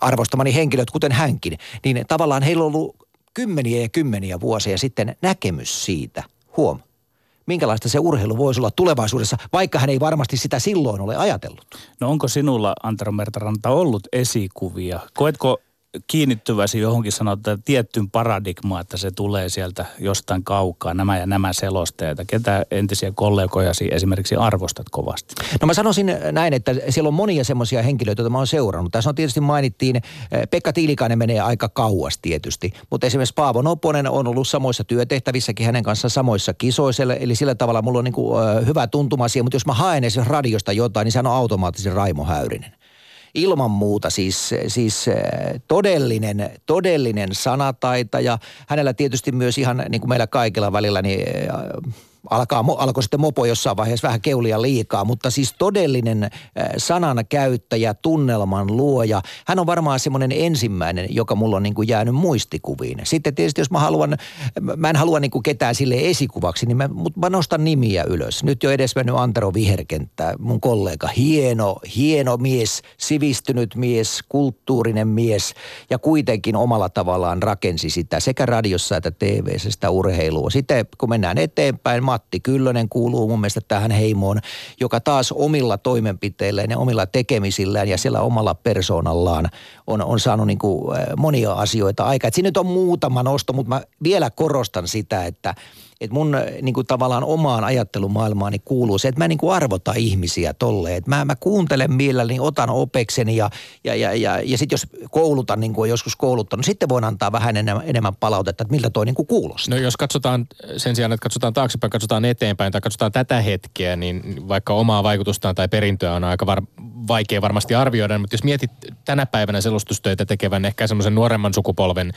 arvostamani henkilöt, kuten hänkin, niin tavallaan heillä on ollut kymmeniä ja kymmeniä vuosia sitten näkemys siitä, huom, minkälaista se urheilu voisi olla tulevaisuudessa, vaikka hän ei varmasti sitä silloin ole ajatellut. No onko sinulla, Antero Mertaranta, ollut esikuvia? Koetko kiinnittyväsi johonkin sanotaan tiettyyn paradigmaan, että se tulee sieltä jostain kaukaa, nämä ja nämä selostajat. Ketä entisiä kollegojasi esimerkiksi arvostat kovasti? No mä sanoisin näin, että siellä on monia semmoisia henkilöitä, joita mä oon seurannut. Tässä on tietysti mainittiin, eh, Pekka Tiilikainen menee aika kauas tietysti, mutta esimerkiksi Paavo Noponen on ollut samoissa työtehtävissäkin hänen kanssa samoissa kisoissa, eli sillä tavalla mulla on niin kuin, hyvä tuntuma siihen, mutta jos mä haen esimerkiksi radiosta jotain, niin se on automaattisesti Raimo Häyrinen ilman muuta siis, siis eh, todellinen, todellinen sanataitaja. Hänellä tietysti myös ihan niin kuin meillä kaikilla välillä, niin eh, alkaa, alkoi sitten mopo jossain vaiheessa vähän keulia liikaa, mutta siis todellinen äh, sanan käyttäjä, tunnelman luoja. Hän on varmaan semmoinen ensimmäinen, joka mulla on niin kuin jäänyt muistikuviin. Sitten tietysti jos mä haluan, mä en halua niin kuin ketään sille esikuvaksi, niin mä, mutta mä nostan nimiä ylös. Nyt jo edes mennyt Antero Viherkenttä, mun kollega. Hieno, hieno mies, sivistynyt mies, kulttuurinen mies ja kuitenkin omalla tavallaan rakensi sitä sekä radiossa että tv sitä urheilua. Sitten kun mennään eteenpäin, mä Matti Kyllönen kuuluu mun mielestä tähän heimoon, joka taas omilla toimenpiteilleen ja omilla tekemisillään ja siellä omalla persoonallaan on, on saanut niin kuin monia asioita aikaa. Siinä nyt on muutama nosto, mutta mä vielä korostan sitä, että – että mun äh, niin kuin tavallaan omaan ajattelumaailmaani kuuluu se, että mä niin kuin arvota ihmisiä tolleen. Mä, mä kuuntelen mielelläni, otan opekseni ja, ja, ja, ja, ja sitten jos koulutan niin kuin joskus kouluttanut, sitten voin antaa vähän enemmän, enemmän palautetta, että miltä toi niin kuin kuulostaa. No jos katsotaan sen sijaan, että katsotaan taaksepäin, katsotaan eteenpäin tai katsotaan tätä hetkeä, niin vaikka omaa vaikutustaan tai perintöä on aika var, vaikea varmasti arvioida, mutta jos mietit tänä päivänä selostustöitä tekevän ehkä semmoisen nuoremman sukupolven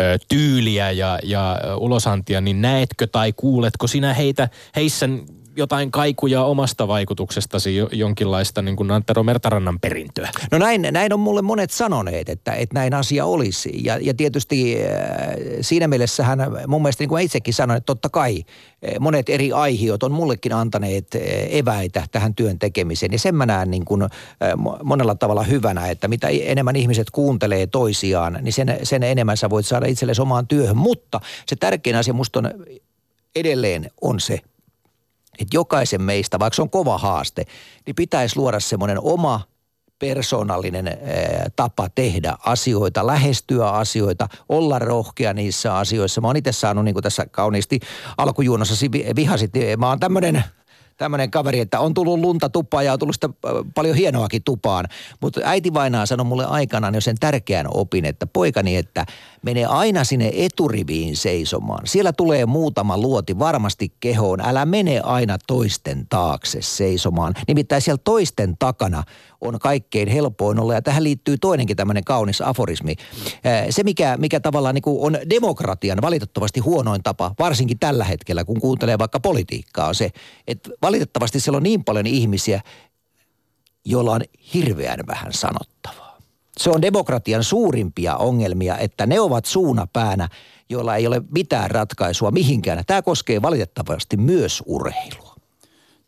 ö, tyyliä ja, ja ulosantia, niin näetkö tai kuuletko sinä heitä, heissä jotain kaikuja omasta vaikutuksestasi, jonkinlaista niin kuin Antero Mertarannan perintöä? No näin, näin on mulle monet sanoneet, että, että näin asia olisi. Ja, ja tietysti äh, siinä mielessähän mun mielestä niin kuin itsekin sanoin, että totta kai äh, monet eri aihiot on mullekin antaneet äh, eväitä tähän työn tekemiseen. Ja sen mä näen niin kuin monella tavalla hyvänä, että mitä enemmän ihmiset kuuntelee toisiaan, niin sen, sen enemmän sä voit saada itsellesi omaan työhön. Mutta se tärkein asia musta on edelleen on se, että jokaisen meistä, vaikka se on kova haaste, niin pitäisi luoda semmoinen oma persoonallinen ää, tapa tehdä asioita, lähestyä asioita, olla rohkea niissä asioissa. Mä oon itse saanut, niin kuin tässä kauniisti alkujuonossa vihasit, niin mä oon tämmöinen – tämmöinen kaveri, että on tullut lunta tupaan ja on tullut sitä äh, paljon hienoakin tupaan. Mutta äiti vainaa sanoi mulle aikanaan jo sen tärkeän opin, että poikani, että mene aina sinne eturiviin seisomaan. Siellä tulee muutama luoti varmasti kehoon. Älä mene aina toisten taakse seisomaan. Nimittäin siellä toisten takana on kaikkein helpoin olla. Ja tähän liittyy toinenkin tämmöinen kaunis aforismi. Se, mikä, mikä tavallaan niin on demokratian valitettavasti huonoin tapa, varsinkin tällä hetkellä, kun kuuntelee vaikka politiikkaa, on se, että valitettavasti siellä on niin paljon ihmisiä, joilla on hirveän vähän sanottavaa. Se on demokratian suurimpia ongelmia, että ne ovat suunapäänä, joilla ei ole mitään ratkaisua mihinkään. Tämä koskee valitettavasti myös urheilua.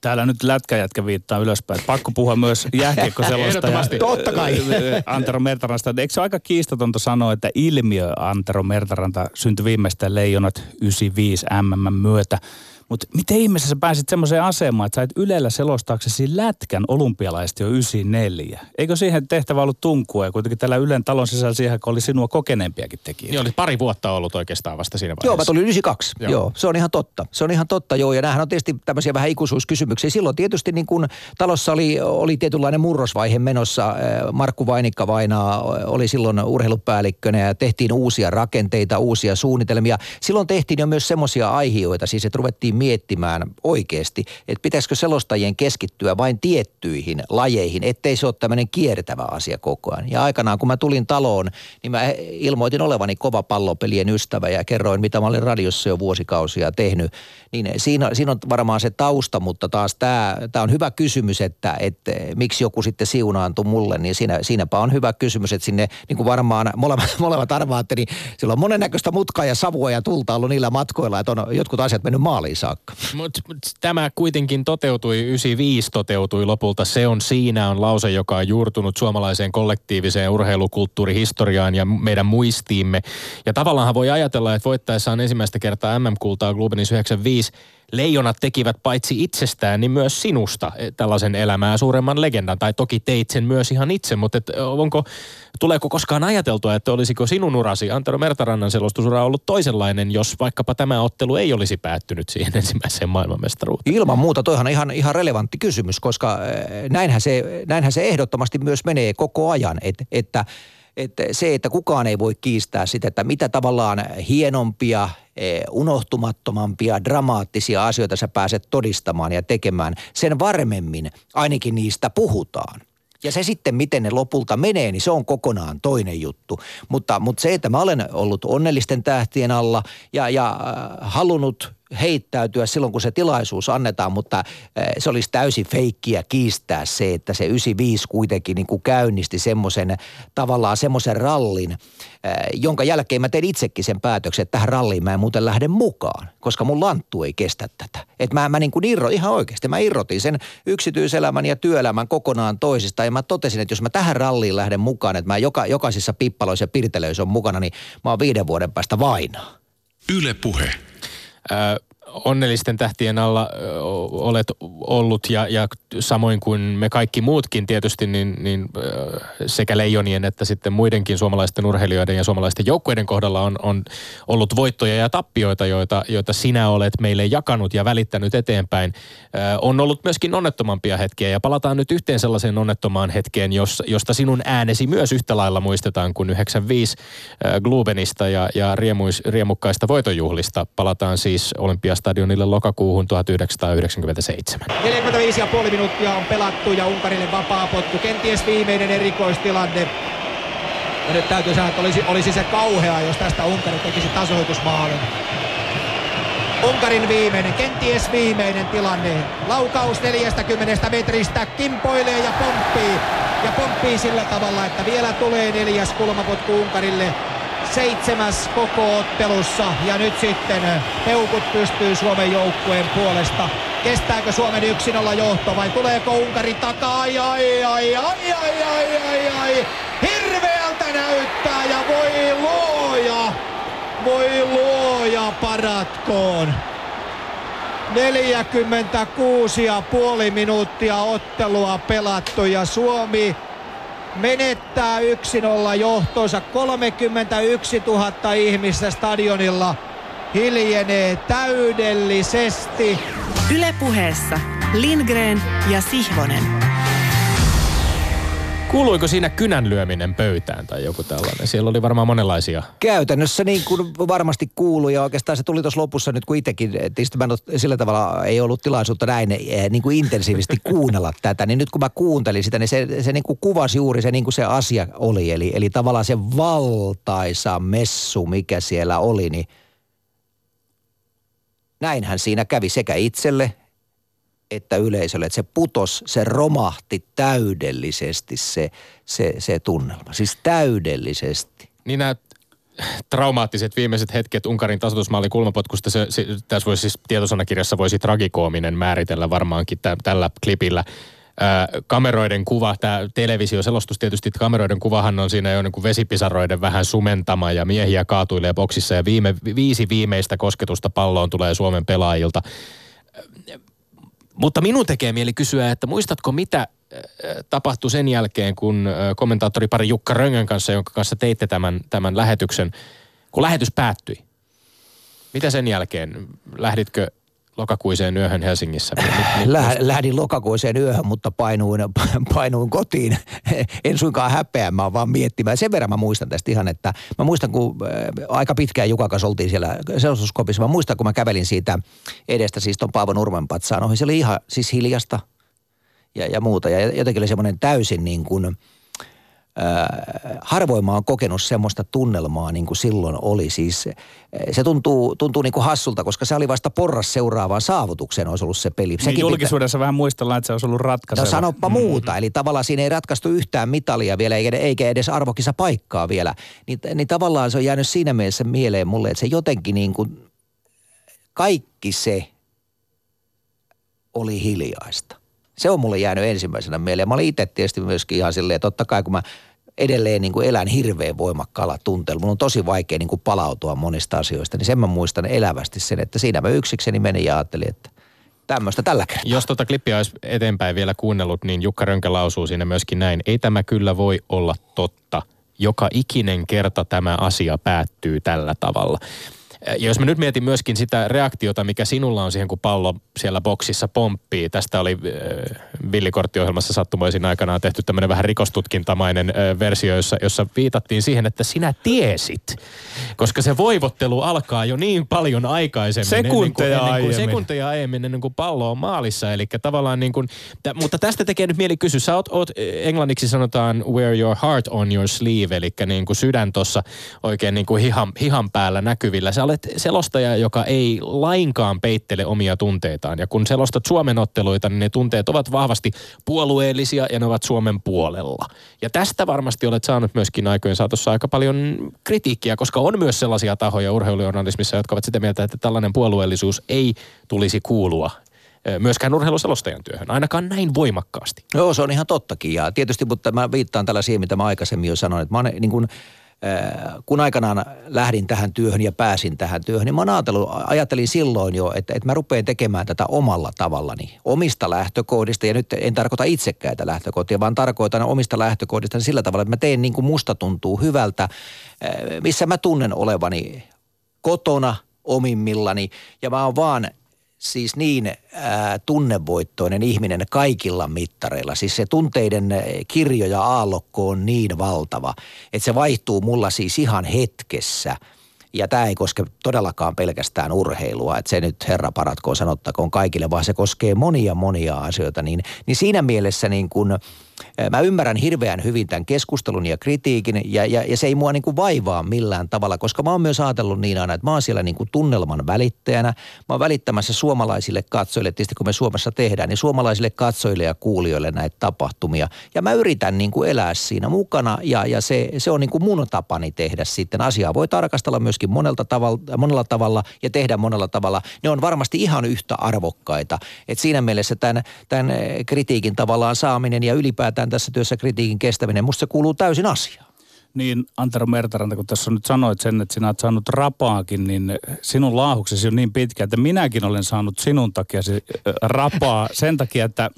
Täällä nyt lätkäjätkä viittaa ylöspäin. Pakko puhua myös jääkiekkoselosta. ja, Totta kai. Antero Mertaranta. Eikö se ole aika kiistatonta sanoa, että ilmiö Antero Mertaranta syntyi viimeistään leijonat 95 MM myötä – mutta miten ihmeessä sä pääsit semmoiseen asemaan, että sä et Ylellä selostaaksesi lätkän olympialaisesti jo 94? Eikö siihen tehtävä ollut tunkua ja kuitenkin tällä Ylen talon sisällä siihen, kun oli sinua kokeneempiakin tekijöitä? Joo, oli pari vuotta ollut oikeastaan vasta siinä vaiheessa. Joo, mä tulin 92. Joo. joo. se on ihan totta. Se on ihan totta, joo. Ja näähän on tietysti tämmöisiä vähän ikuisuuskysymyksiä. Silloin tietysti niin kun talossa oli, oli tietynlainen murrosvaihe menossa. Markku Vainikka Vainaa oli silloin urheilupäällikkönä ja tehtiin uusia rakenteita, uusia suunnitelmia. Silloin tehtiin jo myös semmoisia aiheita, siis että ruvettiin miettimään oikeasti, että pitäisikö selostajien keskittyä vain tiettyihin lajeihin, ettei se ole tämmöinen kiertävä asia koko ajan. Ja aikanaan, kun mä tulin taloon, niin mä ilmoitin olevani kova pallopelien ystävä ja kerroin, mitä mä olin radiossa jo vuosikausia tehnyt. Niin siinä, siinä on varmaan se tausta, mutta taas tämä, tämä on hyvä kysymys, että, että miksi joku sitten siunaantui mulle, niin siinä, siinäpä on hyvä kysymys, että sinne niin kuin varmaan molemmat, molemmat arvaatte, niin sillä on monennäköistä mutkaa ja savua ja tulta ollut niillä matkoilla, että on jotkut asiat mennyt maaliin. Mut, mut tämä kuitenkin toteutui, 95 toteutui lopulta. Se on siinä on lause, joka on juurtunut suomalaiseen kollektiiviseen urheilukulttuurihistoriaan ja meidän muistiimme. Ja tavallaan voi ajatella, että voittaessaan ensimmäistä kertaa MM-kultaa Globinissa 95 leijonat tekivät paitsi itsestään, niin myös sinusta eh, tällaisen elämää suuremman legendan. Tai toki teit sen myös ihan itse, mutta et onko, tuleeko koskaan ajateltua, että olisiko sinun urasi, Antero Mertarannan selostusura ollut toisenlainen, jos vaikkapa tämä ottelu ei olisi päättynyt siihen ensimmäiseen maailmanmestaruuteen? Ilman muuta, toihan ihan, ihan relevantti kysymys, koska näinhän se, näinhän se ehdottomasti myös menee koko ajan, et, että että se, että kukaan ei voi kiistää sitä, että mitä tavallaan hienompia, eh, unohtumattomampia, dramaattisia asioita sä pääset todistamaan ja tekemään, sen varmemmin ainakin niistä puhutaan. Ja se sitten, miten ne lopulta menee, niin se on kokonaan toinen juttu. Mutta, mutta se, että mä olen ollut onnellisten tähtien alla ja, ja äh, halunnut heittäytyä silloin, kun se tilaisuus annetaan, mutta eh, se olisi täysin feikkiä kiistää se, että se 95 kuitenkin niin kuin käynnisti semmoisen tavallaan semmoisen rallin, eh, jonka jälkeen mä tein itsekin sen päätöksen, että tähän ralliin mä en muuten lähde mukaan, koska mun lanttu ei kestä tätä. Että mä, mä niin kuin irro, ihan oikeasti, mä irrotin sen yksityiselämän ja työelämän kokonaan toisista ja mä totesin, että jos mä tähän ralliin lähden mukaan, että mä joka, jokaisissa pippaloissa ja pirtelöissä on mukana, niin mä oon viiden vuoden päästä vainaa. Yle puhe. Uh, onnellisten tähtien alla olet ollut ja, ja samoin kuin me kaikki muutkin tietysti, niin, niin sekä Leijonien että sitten muidenkin suomalaisten urheilijoiden ja suomalaisten joukkueiden kohdalla on, on ollut voittoja ja tappioita, joita, joita sinä olet meille jakanut ja välittänyt eteenpäin. On ollut myöskin onnettomampia hetkiä ja palataan nyt yhteen sellaiseen onnettomaan hetkeen, jos, josta sinun äänesi myös yhtä lailla muistetaan kuin 95 ö, Glubenista ja, ja riemuis, riemukkaista voitonjuhlista. Palataan siis Olympiastadionille lokakuuhun 1997. 45,5 minuuttia on pelattu ja Unkarille vapaa potku. Kenties viimeinen erikoistilanne. Ja nyt täytyy sanoa, että olisi, olisi se kauhea, jos tästä Unkari tekisi tasoitusmaalin. Unkarin viimeinen, kenties viimeinen tilanne. Laukaus 40 metristä, kimpoilee ja pomppii. Ja pomppii sillä tavalla, että vielä tulee neljäs kulmapotku Unkarille. Seitsemäs koko ottelussa ja nyt sitten peukut pystyy Suomen joukkueen puolesta. Kestääkö Suomen yksin olla johto vai tuleeko Unkari takaa? Ai ai ai ai ai ai ai ai. Hirveältä näyttää ja voi luoja. Voi luoja paratkoon. 46,5 minuuttia ottelua pelattu ja Suomi menettää 1-0 johtonsa. 31 000 ihmistä stadionilla hiljenee täydellisesti. Ylepuheessa Lindgren ja Sihvonen. Kuuluiko siinä kynän lyöminen pöytään tai joku tällainen? Siellä oli varmaan monenlaisia. Käytännössä niin kuin varmasti kuuluu ja oikeastaan se tuli tuossa lopussa nyt kuitenkin, tietysti mä en sillä tavalla ei ollut tilaisuutta näin eh, niin kuin intensiivisesti kuunnella tätä, niin nyt kun mä kuuntelin sitä, niin se, se niin kuin kuvasi juuri se niin kuin se asia oli, eli, eli tavallaan se valtaisa messu, mikä siellä oli, niin näinhän siinä kävi sekä itselle että yleisölle, että se putos, se romahti täydellisesti se, se, se tunnelma, siis täydellisesti. Niin nämä traumaattiset viimeiset hetket Unkarin tasoitusmaalin kulmapotkusta, se, se, tässä voisi siis tietosanakirjassa voisi tragikoominen määritellä varmaankin tä, tällä klipillä. Kameroiden kuva, tämä televisioselostus tietysti, kameroiden kuvahan on siinä jo niin kuin vesipisaroiden vähän sumentama ja miehiä kaatuilee boksissa ja viime, viisi viimeistä kosketusta palloon tulee Suomen pelaajilta. Mutta minun tekee mieli kysyä, että muistatko mitä äh, tapahtui sen jälkeen, kun äh, kommentaattoripari Jukka Röngön kanssa, jonka kanssa teitte tämän, tämän lähetyksen, kun lähetys päättyi? Mitä sen jälkeen? Lähditkö lokakuiseen yöhön Helsingissä? Lä, lähdin lokakuiseen yöhön, mutta painuin, painuin kotiin. En suinkaan häpeämään, vaan miettimään. Sen verran mä muistan tästä ihan, että mä muistan, kun äh, aika pitkään Jukan kanssa oltiin siellä selostuskopissa. Mä muistan, kun mä kävelin siitä edestä, siis ton Paavo Nurmen patsaan ohi. Se oli ihan siis hiljasta ja, ja muuta. Ja jotenkin oli semmoinen täysin niin kuin – Äh, harvoin mä oon kokenut semmoista tunnelmaa niin kuin silloin oli. Siis se tuntuu, tuntuu niin kuin hassulta, koska se oli vasta porras seuraavaan saavutukseen olisi ollut se peli. Niin Sekin julkisuudessa vähän muistellaan, että se olisi ollut ratkaiseva. No sanoppa mm-hmm. muuta. Eli tavallaan siinä ei ratkaistu yhtään mitalia vielä, eikä, eikä edes arvokisa paikkaa vielä. Niin, niin tavallaan se on jäänyt siinä mielessä mieleen mulle, että se jotenkin niin kuin kaikki se oli hiljaista. Se on mulle jäänyt ensimmäisenä mieleen. Mä olin itse tietysti myöskin ihan silleen, totta kai kun mä edelleen niin kuin elän hirveän voimakkaalla tunteella. Mun on tosi vaikea niin kuin palautua monista asioista, niin sen mä muistan elävästi sen, että siinä mä yksikseni menin ja ajattelin, että tämmöistä tällä kertaa. Jos tota klippiä olisi eteenpäin vielä kuunnellut, niin Jukka Rönkä lausuu siinä myöskin näin. Ei tämä kyllä voi olla totta. Joka ikinen kerta tämä asia päättyy tällä tavalla. Ja jos mä nyt mietin myöskin sitä reaktiota, mikä sinulla on siihen, kun pallo siellä boksissa pomppii. Tästä oli äh, villikorttiohjelmassa sattumoisin aikanaan tehty tämmöinen vähän rikostutkintamainen äh, versio, jossa, jossa viitattiin siihen, että sinä tiesit. Koska se voivottelu alkaa jo niin paljon aikaisemmin. Sekunteja ennen kuin, ennen kuin, aiemmin. Sekunteja aiemmin ennen kuin pallo on maalissa. Eli tavallaan niin kuin, t- mutta tästä tekee nyt mieli kysyä. Sä oot, oot, englanniksi sanotaan wear your heart on your sleeve, eli niin kuin sydän tuossa oikein niin kuin hihan, hihan päällä näkyvillä. Sä olet selostaja, joka ei lainkaan peittele omia tunteitaan. Ja kun selostat Suomen otteluita, niin ne tunteet ovat vahvasti puolueellisia ja ne ovat Suomen puolella. Ja tästä varmasti olet saanut myöskin aikojen saatossa aika paljon kritiikkiä, koska on myös sellaisia tahoja urheilujournalismissa, jotka ovat sitä mieltä, että tällainen puolueellisuus ei tulisi kuulua ö, myöskään urheiluselostajan työhön, ainakaan näin voimakkaasti. Joo, se on ihan tottakin. Ja tietysti, mutta mä viittaan tällä siihen, mitä mä aikaisemmin jo sanoin, että mä oon niin kuin, kun aikanaan lähdin tähän työhön ja pääsin tähän työhön, niin mä ajattelin silloin jo, että, että mä rupean tekemään tätä omalla tavallani, omista lähtökohdista. Ja nyt en tarkoita itsekkäitä lähtökohtia, vaan tarkoitan omista lähtökohdista sillä tavalla, että mä teen niin kuin musta tuntuu hyvältä, missä mä tunnen olevani kotona omimmillani. Ja mä oon vaan siis niin ää, tunnevoittoinen ihminen kaikilla mittareilla. Siis se tunteiden kirjo ja aallokko on niin valtava, että se vaihtuu mulla siis ihan hetkessä. Ja tämä ei koske todellakaan pelkästään urheilua, että se nyt herra paratkoon sanottakoon kaikille, vaan se koskee monia monia asioita. Niin, niin siinä mielessä niin kun – Mä ymmärrän hirveän hyvin tämän keskustelun ja kritiikin ja, ja, ja se ei mua niin kuin vaivaa millään tavalla, koska mä oon myös ajatellut niin aina, että mä oon siellä niin kuin tunnelman välittäjänä. Mä oon välittämässä suomalaisille katsojille, tietysti kun me Suomessa tehdään, niin suomalaisille katsojille ja kuulijoille näitä tapahtumia. Ja mä yritän niin kuin elää siinä mukana ja, ja se, se on niin kuin mun tapani tehdä sitten. Asiaa voi tarkastella myöskin monelta tavalla, monella tavalla ja tehdä monella tavalla. Ne on varmasti ihan yhtä arvokkaita. Et siinä mielessä tämän, tämän kritiikin tavallaan saaminen ja ylipäätään tässä työssä kritiikin kestäminen, musta se kuuluu täysin asiaan. Niin, Antero Mertaranta, kun tässä nyt sanoit sen, että sinä olet saanut rapaakin, niin sinun laahuksesi on niin pitkä, että minäkin olen saanut sinun takia rapaa sen takia, että,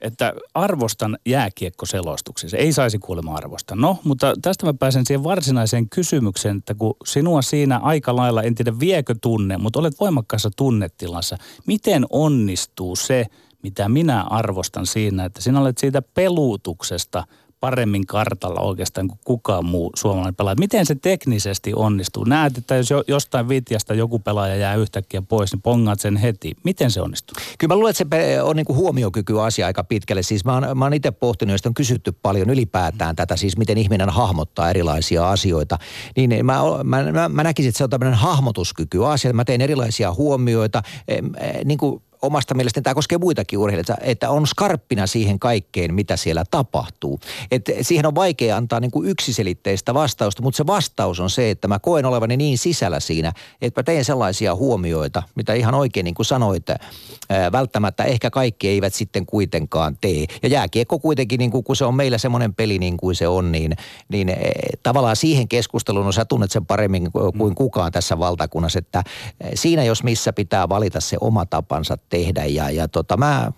että arvostan jääkiekkoselostuksia. Se ei saisi kuulemma arvostaa. No, mutta tästä mä pääsen siihen varsinaiseen kysymykseen, että kun sinua siinä aika lailla, en tiedä viekö tunne, mutta olet voimakkaassa tunnetilassa. Miten onnistuu se, mitä minä arvostan siinä, että sinä olet siitä peluutuksesta paremmin kartalla oikeastaan kuin kukaan muu suomalainen pelaaja. Miten se teknisesti onnistuu? Näet, että jos jostain vitjasta joku pelaaja jää yhtäkkiä pois, niin pongaat sen heti. Miten se onnistuu? Kyllä mä luulen, että se on niin kuin huomiokyky asia aika pitkälle. Siis mä oon, mä oon itse pohtinut, josta on kysytty paljon ylipäätään tätä, siis miten ihminen hahmottaa erilaisia asioita. Niin mä, mä, mä, mä näkisin, että se on tämmöinen hahmotuskyky asia. Mä teen erilaisia huomioita, niin kuin omasta mielestäni tämä koskee muitakin urheilijoita, että on skarppina siihen kaikkeen, mitä siellä tapahtuu. Et siihen on vaikea antaa niin kuin yksiselitteistä vastausta, mutta se vastaus on se, että mä koen olevani niin sisällä siinä, että mä teen sellaisia huomioita, mitä ihan oikein niin kuin sanoit, välttämättä ehkä kaikki eivät sitten kuitenkaan tee. Ja jääkiekko kuitenkin, niin kuin, kun se on meillä semmoinen peli niin kuin se on, niin, niin tavallaan siihen keskusteluun, no sä tunnet sen paremmin kuin kukaan tässä valtakunnassa, että siinä jos missä pitää valita se oma tapansa tehdä. Ja, ja tota, mä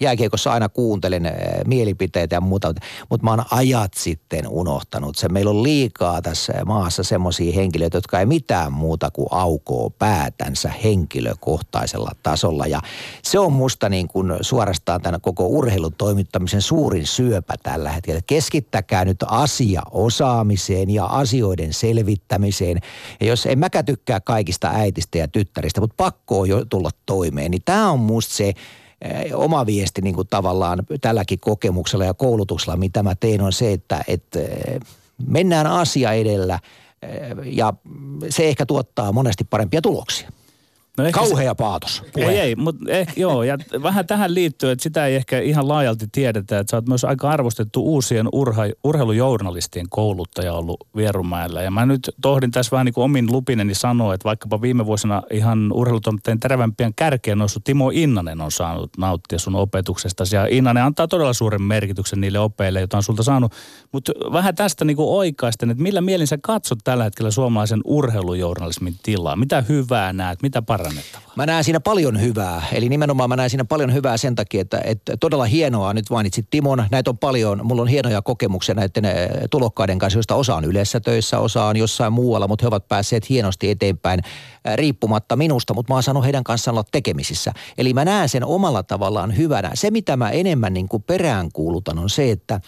jääkiekossa aina kuuntelen eh, mielipiteitä ja muuta, mutta mä oon ajat sitten unohtanut se. Meillä on liikaa tässä maassa semmoisia henkilöitä, jotka ei mitään muuta kuin aukoo päätänsä henkilökohtaisella tasolla. Ja se on musta niin kuin suorastaan tämän koko urheilun toimittamisen suurin syöpä tällä hetkellä. Keskittäkää nyt asia osaamiseen ja asioiden selvittämiseen. Ja jos en mäkään tykkää kaikista äitistä ja tyttäristä, mutta pakko on jo tulla toimeen, niin tämä on musta se oma viesti niin kuin tavallaan tälläkin kokemuksella ja koulutuksella, mitä mä teen, on se, että, että mennään asia edellä ja se ehkä tuottaa monesti parempia tuloksia. No Kauhea se, paatos. Ei, ei, mutta eh, joo, ja vähän tähän liittyy, että sitä ei ehkä ihan laajalti tiedetä, että sä oot myös aika arvostettu uusien urha, urheilujournalistien kouluttaja ollut Vierumäellä. Ja mä nyt tohdin tässä vähän niin kuin omin lupineni sanoa, että vaikkapa viime vuosina ihan urheilutoimittajien terävämpien kärkeen noussut Timo Innanen on saanut nauttia sun opetuksesta. Ja Innanen antaa todella suuren merkityksen niille opeille, joita on sulta saanut. Mutta vähän tästä niin kuin oikaisten, että millä mielin sä katsot tällä hetkellä suomalaisen urheilujournalismin tilaa? Mitä hyvää näet, mitä parantaa? Parannettavaa? Mä näen siinä paljon hyvää. Eli nimenomaan mä näen siinä paljon hyvää sen takia, että, että todella hienoa. Nyt mainitsit Timon. Näitä on paljon. Mulla on hienoja kokemuksia näiden eh, tulokkaiden kanssa, joista osa on yleensä töissä, osa on jossain muualla, mutta he ovat päässeet hienosti eteenpäin eh, riippumatta minusta, mutta mä oon saanut heidän kanssaan olla tekemisissä. Eli mä näen sen omalla tavallaan hyvänä. Se, mitä mä enemmän niin kuin peräänkuulutan, on se, että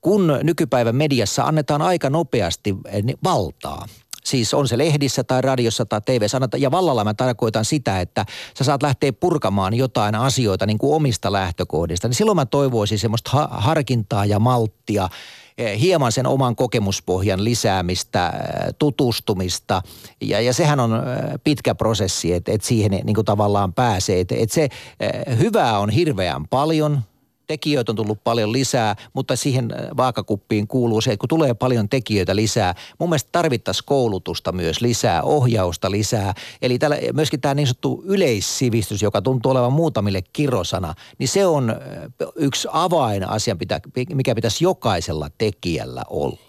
kun nykypäivän mediassa annetaan aika nopeasti eh, valtaa – Siis on se lehdissä tai radiossa tai tv sanota. Ja vallalla mä tarkoitan sitä, että sä saat lähteä purkamaan jotain asioita niin kuin omista lähtökohdista. Niin silloin mä toivoisin semmoista ha- harkintaa ja malttia eh, hieman sen oman kokemuspohjan lisäämistä, eh, tutustumista. Ja, ja sehän on eh, pitkä prosessi, että et siihen niin kuin tavallaan pääsee. Että et se hyvää on hirveän paljon – tekijöitä on tullut paljon lisää, mutta siihen äh, vaakakuppiin kuuluu se, että kun tulee paljon tekijöitä lisää, mun mielestä tarvittaisiin koulutusta myös lisää, ohjausta lisää. Eli tällä, myöskin tämä niin sanottu yleissivistys, joka tuntuu olevan muutamille kirosana, niin se on äh, yksi avainasia, mikä pitäisi jokaisella tekijällä olla.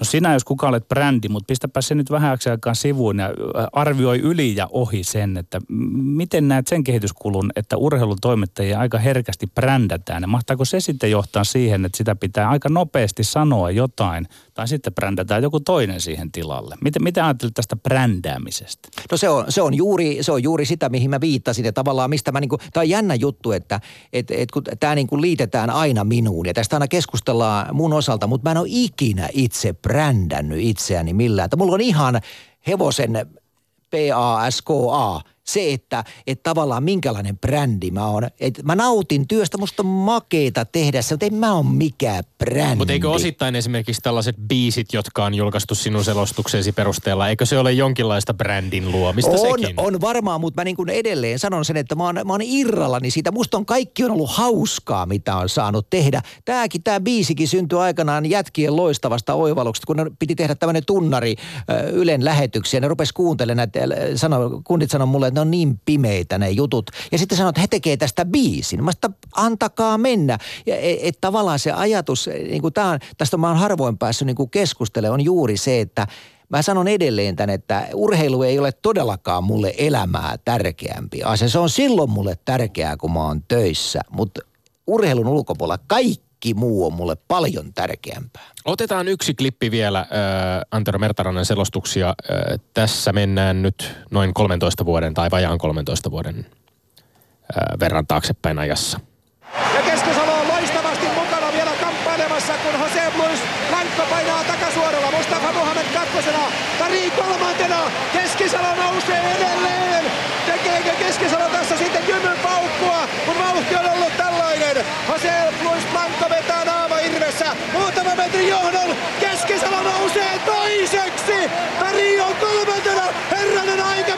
No sinä, jos kuka olet brändi, mutta pistäpä se nyt vähän aikaan sivuun ja äh, arvioi yli ja ohi sen, että miten näet sen kehityskulun, että urheilutoimittajia aika herkästi brändätään. Ja mahtaako se sitten johtaa siihen, että sitä pitää aika nopeasti sanoa jotain, tai sitten brändätään joku toinen siihen tilalle? Miten, miten ajattelet tästä brändäämisestä? No se on, se on, juuri, se on juuri sitä, mihin mä viittasin. Ja tavallaan mistä mä niinku, tämä on jännä juttu, että et, et kun tämä niinku liitetään aina minuun. Ja tästä aina keskustellaan mun osalta, mutta mä en ole ikinä itse brändännyt itseäni millään. Että mulla on ihan hevosen P-A-S-K-A se, että, että tavallaan minkälainen brändi mä oon. Et mä nautin työstä, musta on makeeta tehdä se, mutta en mä ole mikään brändi. Mutta eikö osittain esimerkiksi tällaiset biisit, jotka on julkaistu sinun selostuksesi perusteella, eikö se ole jonkinlaista brändin luomista on, sekin? On varmaan, mutta mä niin kuin edelleen sanon sen, että mä oon, mä oon irrallani siitä. Musta on kaikki on ollut hauskaa, mitä on saanut tehdä. Tääkin, tää biisikin syntyi aikanaan jätkien loistavasta oivalluksesta, kun ne piti tehdä tämmöinen tunnari Ylen lähetyksiä. Ne rupes kuuntelemaan näitä, sano, kundit sanoi mulle, että ne on niin pimeitä ne jutut. Ja sitten sanoo, että he tekee tästä biisin. Mä sitä, antakaa mennä. Ja et, et tavallaan se ajatus, niin kuin tää on, tästä mä oon harvoin päässyt niin keskustelemaan, on juuri se, että Mä sanon edelleen tämän, että urheilu ei ole todellakaan mulle elämää tärkeämpi asia. Se on silloin mulle tärkeää, kun mä oon töissä, mutta urheilun ulkopuolella kaikki kaikki muu on mulle paljon tärkeämpää. Otetaan yksi klippi vielä äh, Antero Mertarannan selostuksia. Äh, tässä mennään nyt noin 13 vuoden tai vajaan 13 vuoden äh, verran taaksepäin ajassa. Ja Keskisalo on loistavasti mukana vielä kamppailemassa, kun Jose Blues Lankko painaa takasuoralla. Mustafa Muhammed kakkosena, Tari kolmantena. Keskisalo nousee edelleen. Tekeekö Keskisalo tässä sitten kymmen paukkua, kun vauhti on ollut tällainen. Jose Blues Blanco vetää naama irvessä. Muutama metri johdon. Keskisalo nousee toiseksi. Tari on kolmantena. Herranen aika,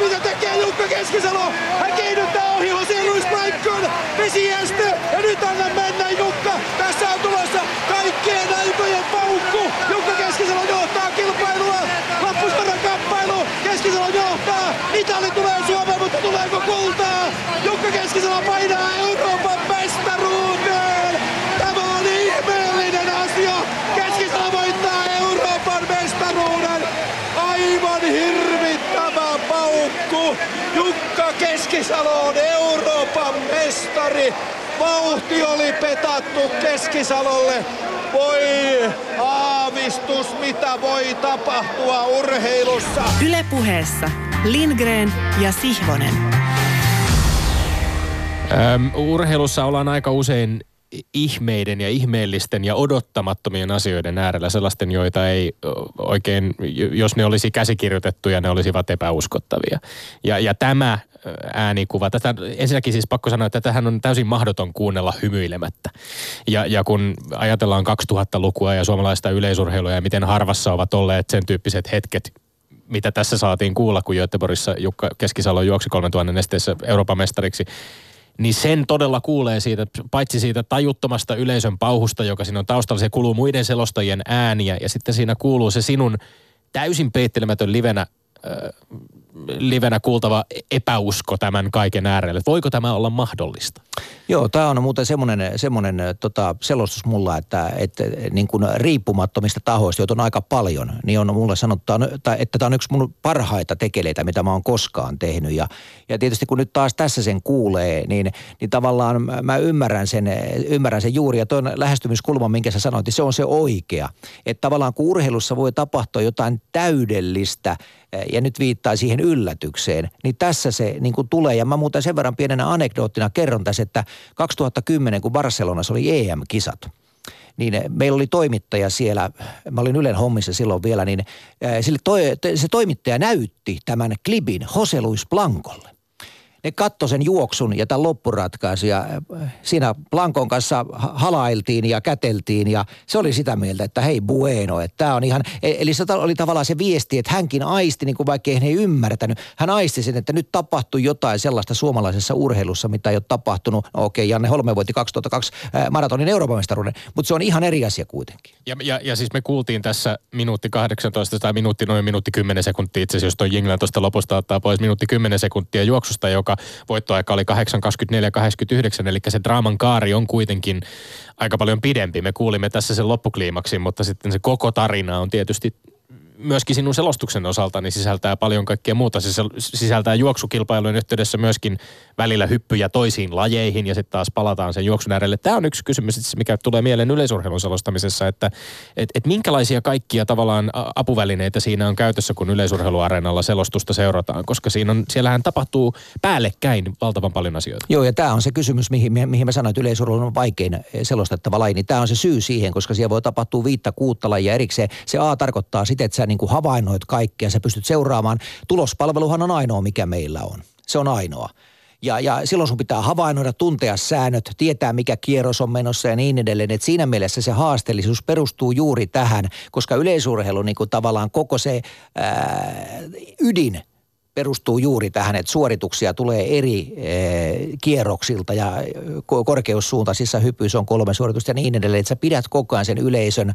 Jukka Keskisalo. Hän kiinnittää ohi Jose Luis Blancon. Vesieste. Ja nyt anna mennä Jukka. Tässä on tulossa kaikkien aikojen paukku. Jukka Keskisalo johtaa kilpailua. Loppusuoran kamppailu. Keskisalo johtaa. Mitali tulee Suomeen, mutta tuleeko kultaa? Jukka Keskisalo painaa Euroopan mestaruuteen. Tämä on ihmeellinen asia. Keskisalo voittaa Euroopan mestaruuden. Aivan paukku. Jukka Keskisalo on Euroopan mestari. Vauhti oli petattu Keskisalolle. Voi aavistus, mitä voi tapahtua urheilussa. Ylepuheessa Lindgren ja Sihvonen. Öm, urheilussa ollaan aika usein ihmeiden ja ihmeellisten ja odottamattomien asioiden äärellä, sellaisten, joita ei oikein, jos ne olisi käsikirjoitettuja, ne olisivat epäuskottavia. Ja, ja tämä äänikuva, tätä, ensinnäkin siis pakko sanoa, että tähän on täysin mahdoton kuunnella hymyilemättä. Ja, ja kun ajatellaan 2000-lukua ja suomalaista yleisurheilua ja miten harvassa ovat olleet sen tyyppiset hetket, mitä tässä saatiin kuulla, kun Göteborgissa Jukka Keskisalo juoksi 3000 nesteessä Euroopan mestariksi, niin sen todella kuulee siitä, paitsi siitä tajuttomasta yleisön pauhusta, joka siinä on taustalla, se kuuluu muiden selostajien ääniä ja sitten siinä kuuluu se sinun täysin peittelemätön livenä livenä kuultava epäusko tämän kaiken äärelle. Voiko tämä olla mahdollista? Joo, tämä on muuten semmoinen, semmoinen tota, selostus mulla, että, että niin kuin riippumattomista tahoista, joita on aika paljon, niin on mulle sanottu, että tämä on yksi mun parhaita tekeleitä, mitä mä oon koskaan tehnyt. Ja, ja tietysti kun nyt taas tässä sen kuulee, niin, niin tavallaan mä ymmärrän sen, ymmärrän sen juuri. Ja tuon lähestymiskulma, minkä sä sanoit, niin se on se oikea. Että tavallaan kun urheilussa voi tapahtua jotain täydellistä – ja nyt viittaa siihen yllätykseen, niin tässä se niin kuin tulee. Ja mä muuten sen verran pienenä anekdoottina. Kerron tässä, että 2010, kun Barcelonassa oli EM-kisat, niin meillä oli toimittaja siellä, mä olin Ylen hommissa silloin vielä, niin sille toi, se toimittaja näytti tämän klipin Jose Luis Blancolle ne katto sen juoksun ja tämän loppuratkaisun ja äh, siinä Blankon kanssa halailtiin ja käteltiin ja se oli sitä mieltä, että hei bueno, että tämä on ihan, e, eli se oli tavallaan se viesti, että hänkin aisti, niin kuin vaikka ei ymmärtänyt, hän aisti sen, että nyt tapahtui jotain sellaista suomalaisessa urheilussa, mitä ei ole tapahtunut. No okei, Janne Holme voitti 2002 äh, maratonin Euroopan mestaruuden, mutta se on ihan eri asia kuitenkin. Ja, ja, ja siis me kuultiin tässä minuutti 18 tai minuutti noin minuutti 10 sekuntia, itse asiassa jos toi Jinglen tuosta lopusta ottaa pois minuutti 10 sekuntia juoksusta, joka jonka voittoaika oli 8.24.89, eli se draaman kaari on kuitenkin aika paljon pidempi. Me kuulimme tässä sen loppukliimaksin, mutta sitten se koko tarina on tietysti myöskin sinun selostuksen osalta niin sisältää paljon kaikkea muuta. Se sisältää juoksukilpailujen yhteydessä myöskin välillä hyppyjä toisiin lajeihin ja sitten taas palataan sen juoksun äärelle. Tämä on yksi kysymys, mikä tulee mieleen yleisurheilun selostamisessa, että et, et minkälaisia kaikkia tavallaan apuvälineitä siinä on käytössä, kun yleisurheiluareenalla selostusta seurataan, koska siinä on, siellähän tapahtuu päällekkäin valtavan paljon asioita. Joo, ja tämä on se kysymys, mihin, mihin mä sanoin, että yleisurheilu on vaikein selostettava laji, niin tämä on se syy siihen, koska siellä voi tapahtua viittä kuutta lajia erikseen. Se A tarkoittaa sitä, että sä niin kuin havainnoit kaikkea, sä pystyt seuraamaan. Tulospalveluhan on ainoa, mikä meillä on. Se on ainoa. Ja, ja silloin sun pitää havainnoida, tuntea säännöt, tietää mikä kierros on menossa ja niin edelleen. Et siinä mielessä se haasteellisuus perustuu juuri tähän, koska yleisurheilu niin kuin tavallaan koko se ää, ydin perustuu juuri tähän, että suorituksia tulee eri e, kierroksilta ja korkeussuuntaisissa hypyissä on kolme suoritusta ja niin edelleen, että sä pidät koko ajan sen yleisön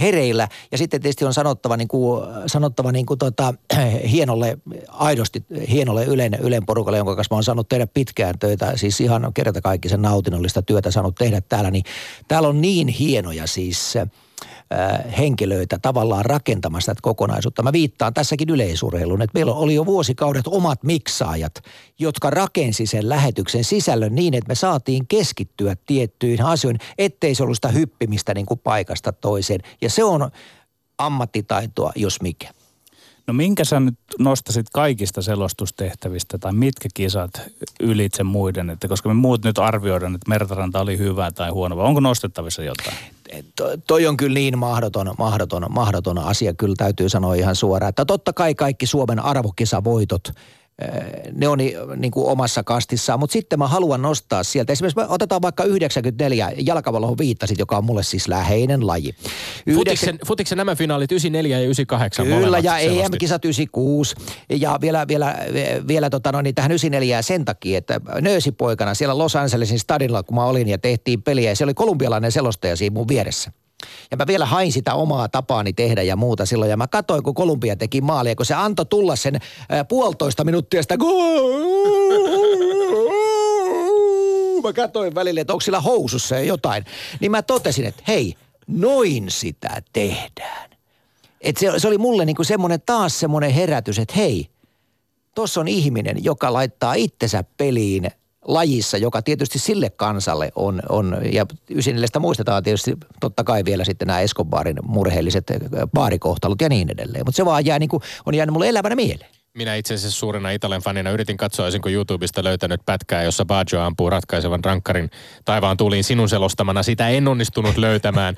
hereillä. Ja sitten tietysti on sanottava, niin kuin, sanottava niin kuin tota, hienolle, aidosti hienolle Ylen, Ylen porukalle, jonka kanssa mä oon saanut tehdä pitkään töitä, siis ihan kerta kaikki sen nautinnollista työtä saanut tehdä täällä, niin täällä on niin hienoja siis – henkilöitä tavallaan rakentamassa tätä kokonaisuutta. Mä viittaan tässäkin yleisurheiluun, että meillä oli jo vuosikaudet omat miksaajat, jotka rakensi sen lähetyksen sisällön niin, että me saatiin keskittyä tiettyihin asioihin, ettei se ollut sitä hyppimistä niin kuin paikasta toiseen. Ja se on ammattitaitoa, jos mikä. No minkä sä nyt nostasit kaikista selostustehtävistä tai mitkä kisat ylitse muiden? Että koska me muut nyt arvioidaan, että Mertaranta oli hyvä tai huono, vai onko nostettavissa jotain? to, toi on kyllä niin mahdoton, mahdoton, mahdoton asia, kyllä täytyy sanoa ihan suoraan, että totta kai kaikki Suomen arvokisavoitot – ne on niin kuin omassa kastissaan, mutta sitten mä haluan nostaa sieltä. Esimerkiksi me otetaan vaikka 94 jalkapalloon viittasit, joka on mulle siis läheinen laji. Futiksen, futiksen nämä finaalit 94 ja 98 Kyllä, ja EM-kisat 96. Ja vielä, vielä, vielä tota, no, niin tähän 94 sen takia, että nöösipoikana siellä Los Angelesin stadilla, kun mä olin ja tehtiin peliä, ja se oli kolumbialainen selostaja siinä mun vieressä. Ja mä vielä hain sitä omaa tapaani tehdä ja muuta silloin. Ja mä katsoin, kun Kolumbia teki maalia, kun se antoi tulla sen ää, puolitoista minuuttia sitä Mä katsoin välillä, että onko sillä housussa ja jotain. Niin mä totesin, että hei, noin sitä tehdään. Et se, se oli mulle niinku semmoinen taas semmoinen herätys, että hei, tuossa on ihminen, joka laittaa itsensä peliin – lajissa, joka tietysti sille kansalle on, on ja 94 muistetaan tietysti totta kai vielä sitten nämä Escobarin murheelliset baarikohtalut ja niin edelleen. Mutta se vaan jää niin kuin, on jäänyt mulle elävänä mieleen. Minä itse asiassa suurena Italian fanina yritin katsoa, olisinko YouTubesta löytänyt pätkää, jossa Baggio ampuu ratkaisevan rankkarin taivaan tuliin sinun selostamana. Sitä en onnistunut löytämään.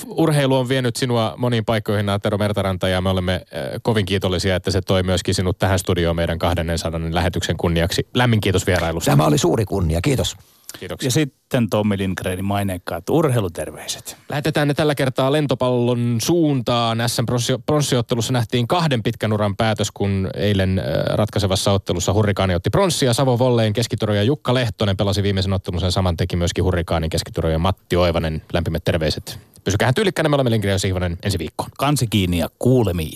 Uh, urheilu on vienyt sinua moniin paikkoihin, Tero Mertaranta, ja me olemme uh, kovin kiitollisia, että se toi myöskin sinut tähän studioon meidän 200 lähetyksen kunniaksi. Lämmin kiitos vierailusta. Tämä oli suuri kunnia, kiitos. Kiitoksia. Ja sitten Tommi Lindgrenin maineikkaat urheiluterveiset. Lähetetään ne tällä kertaa lentopallon suuntaan. SM pronssiottelussa nähtiin kahden pitkän uran päätös, kun eilen äh, ratkaisevassa ottelussa Hurrikaani otti pronssia. Savo Volleen keskitoroja Jukka Lehtonen pelasi viimeisen ottelun. Sen saman teki myöskin Hurrikaanin keskitoroja Matti Oivanen. Lämpimät terveiset. Pysykää tyylikkäänä, me olemme Lindgren ja ensi viikkoon. Kansi kiinni ja kuulemiin.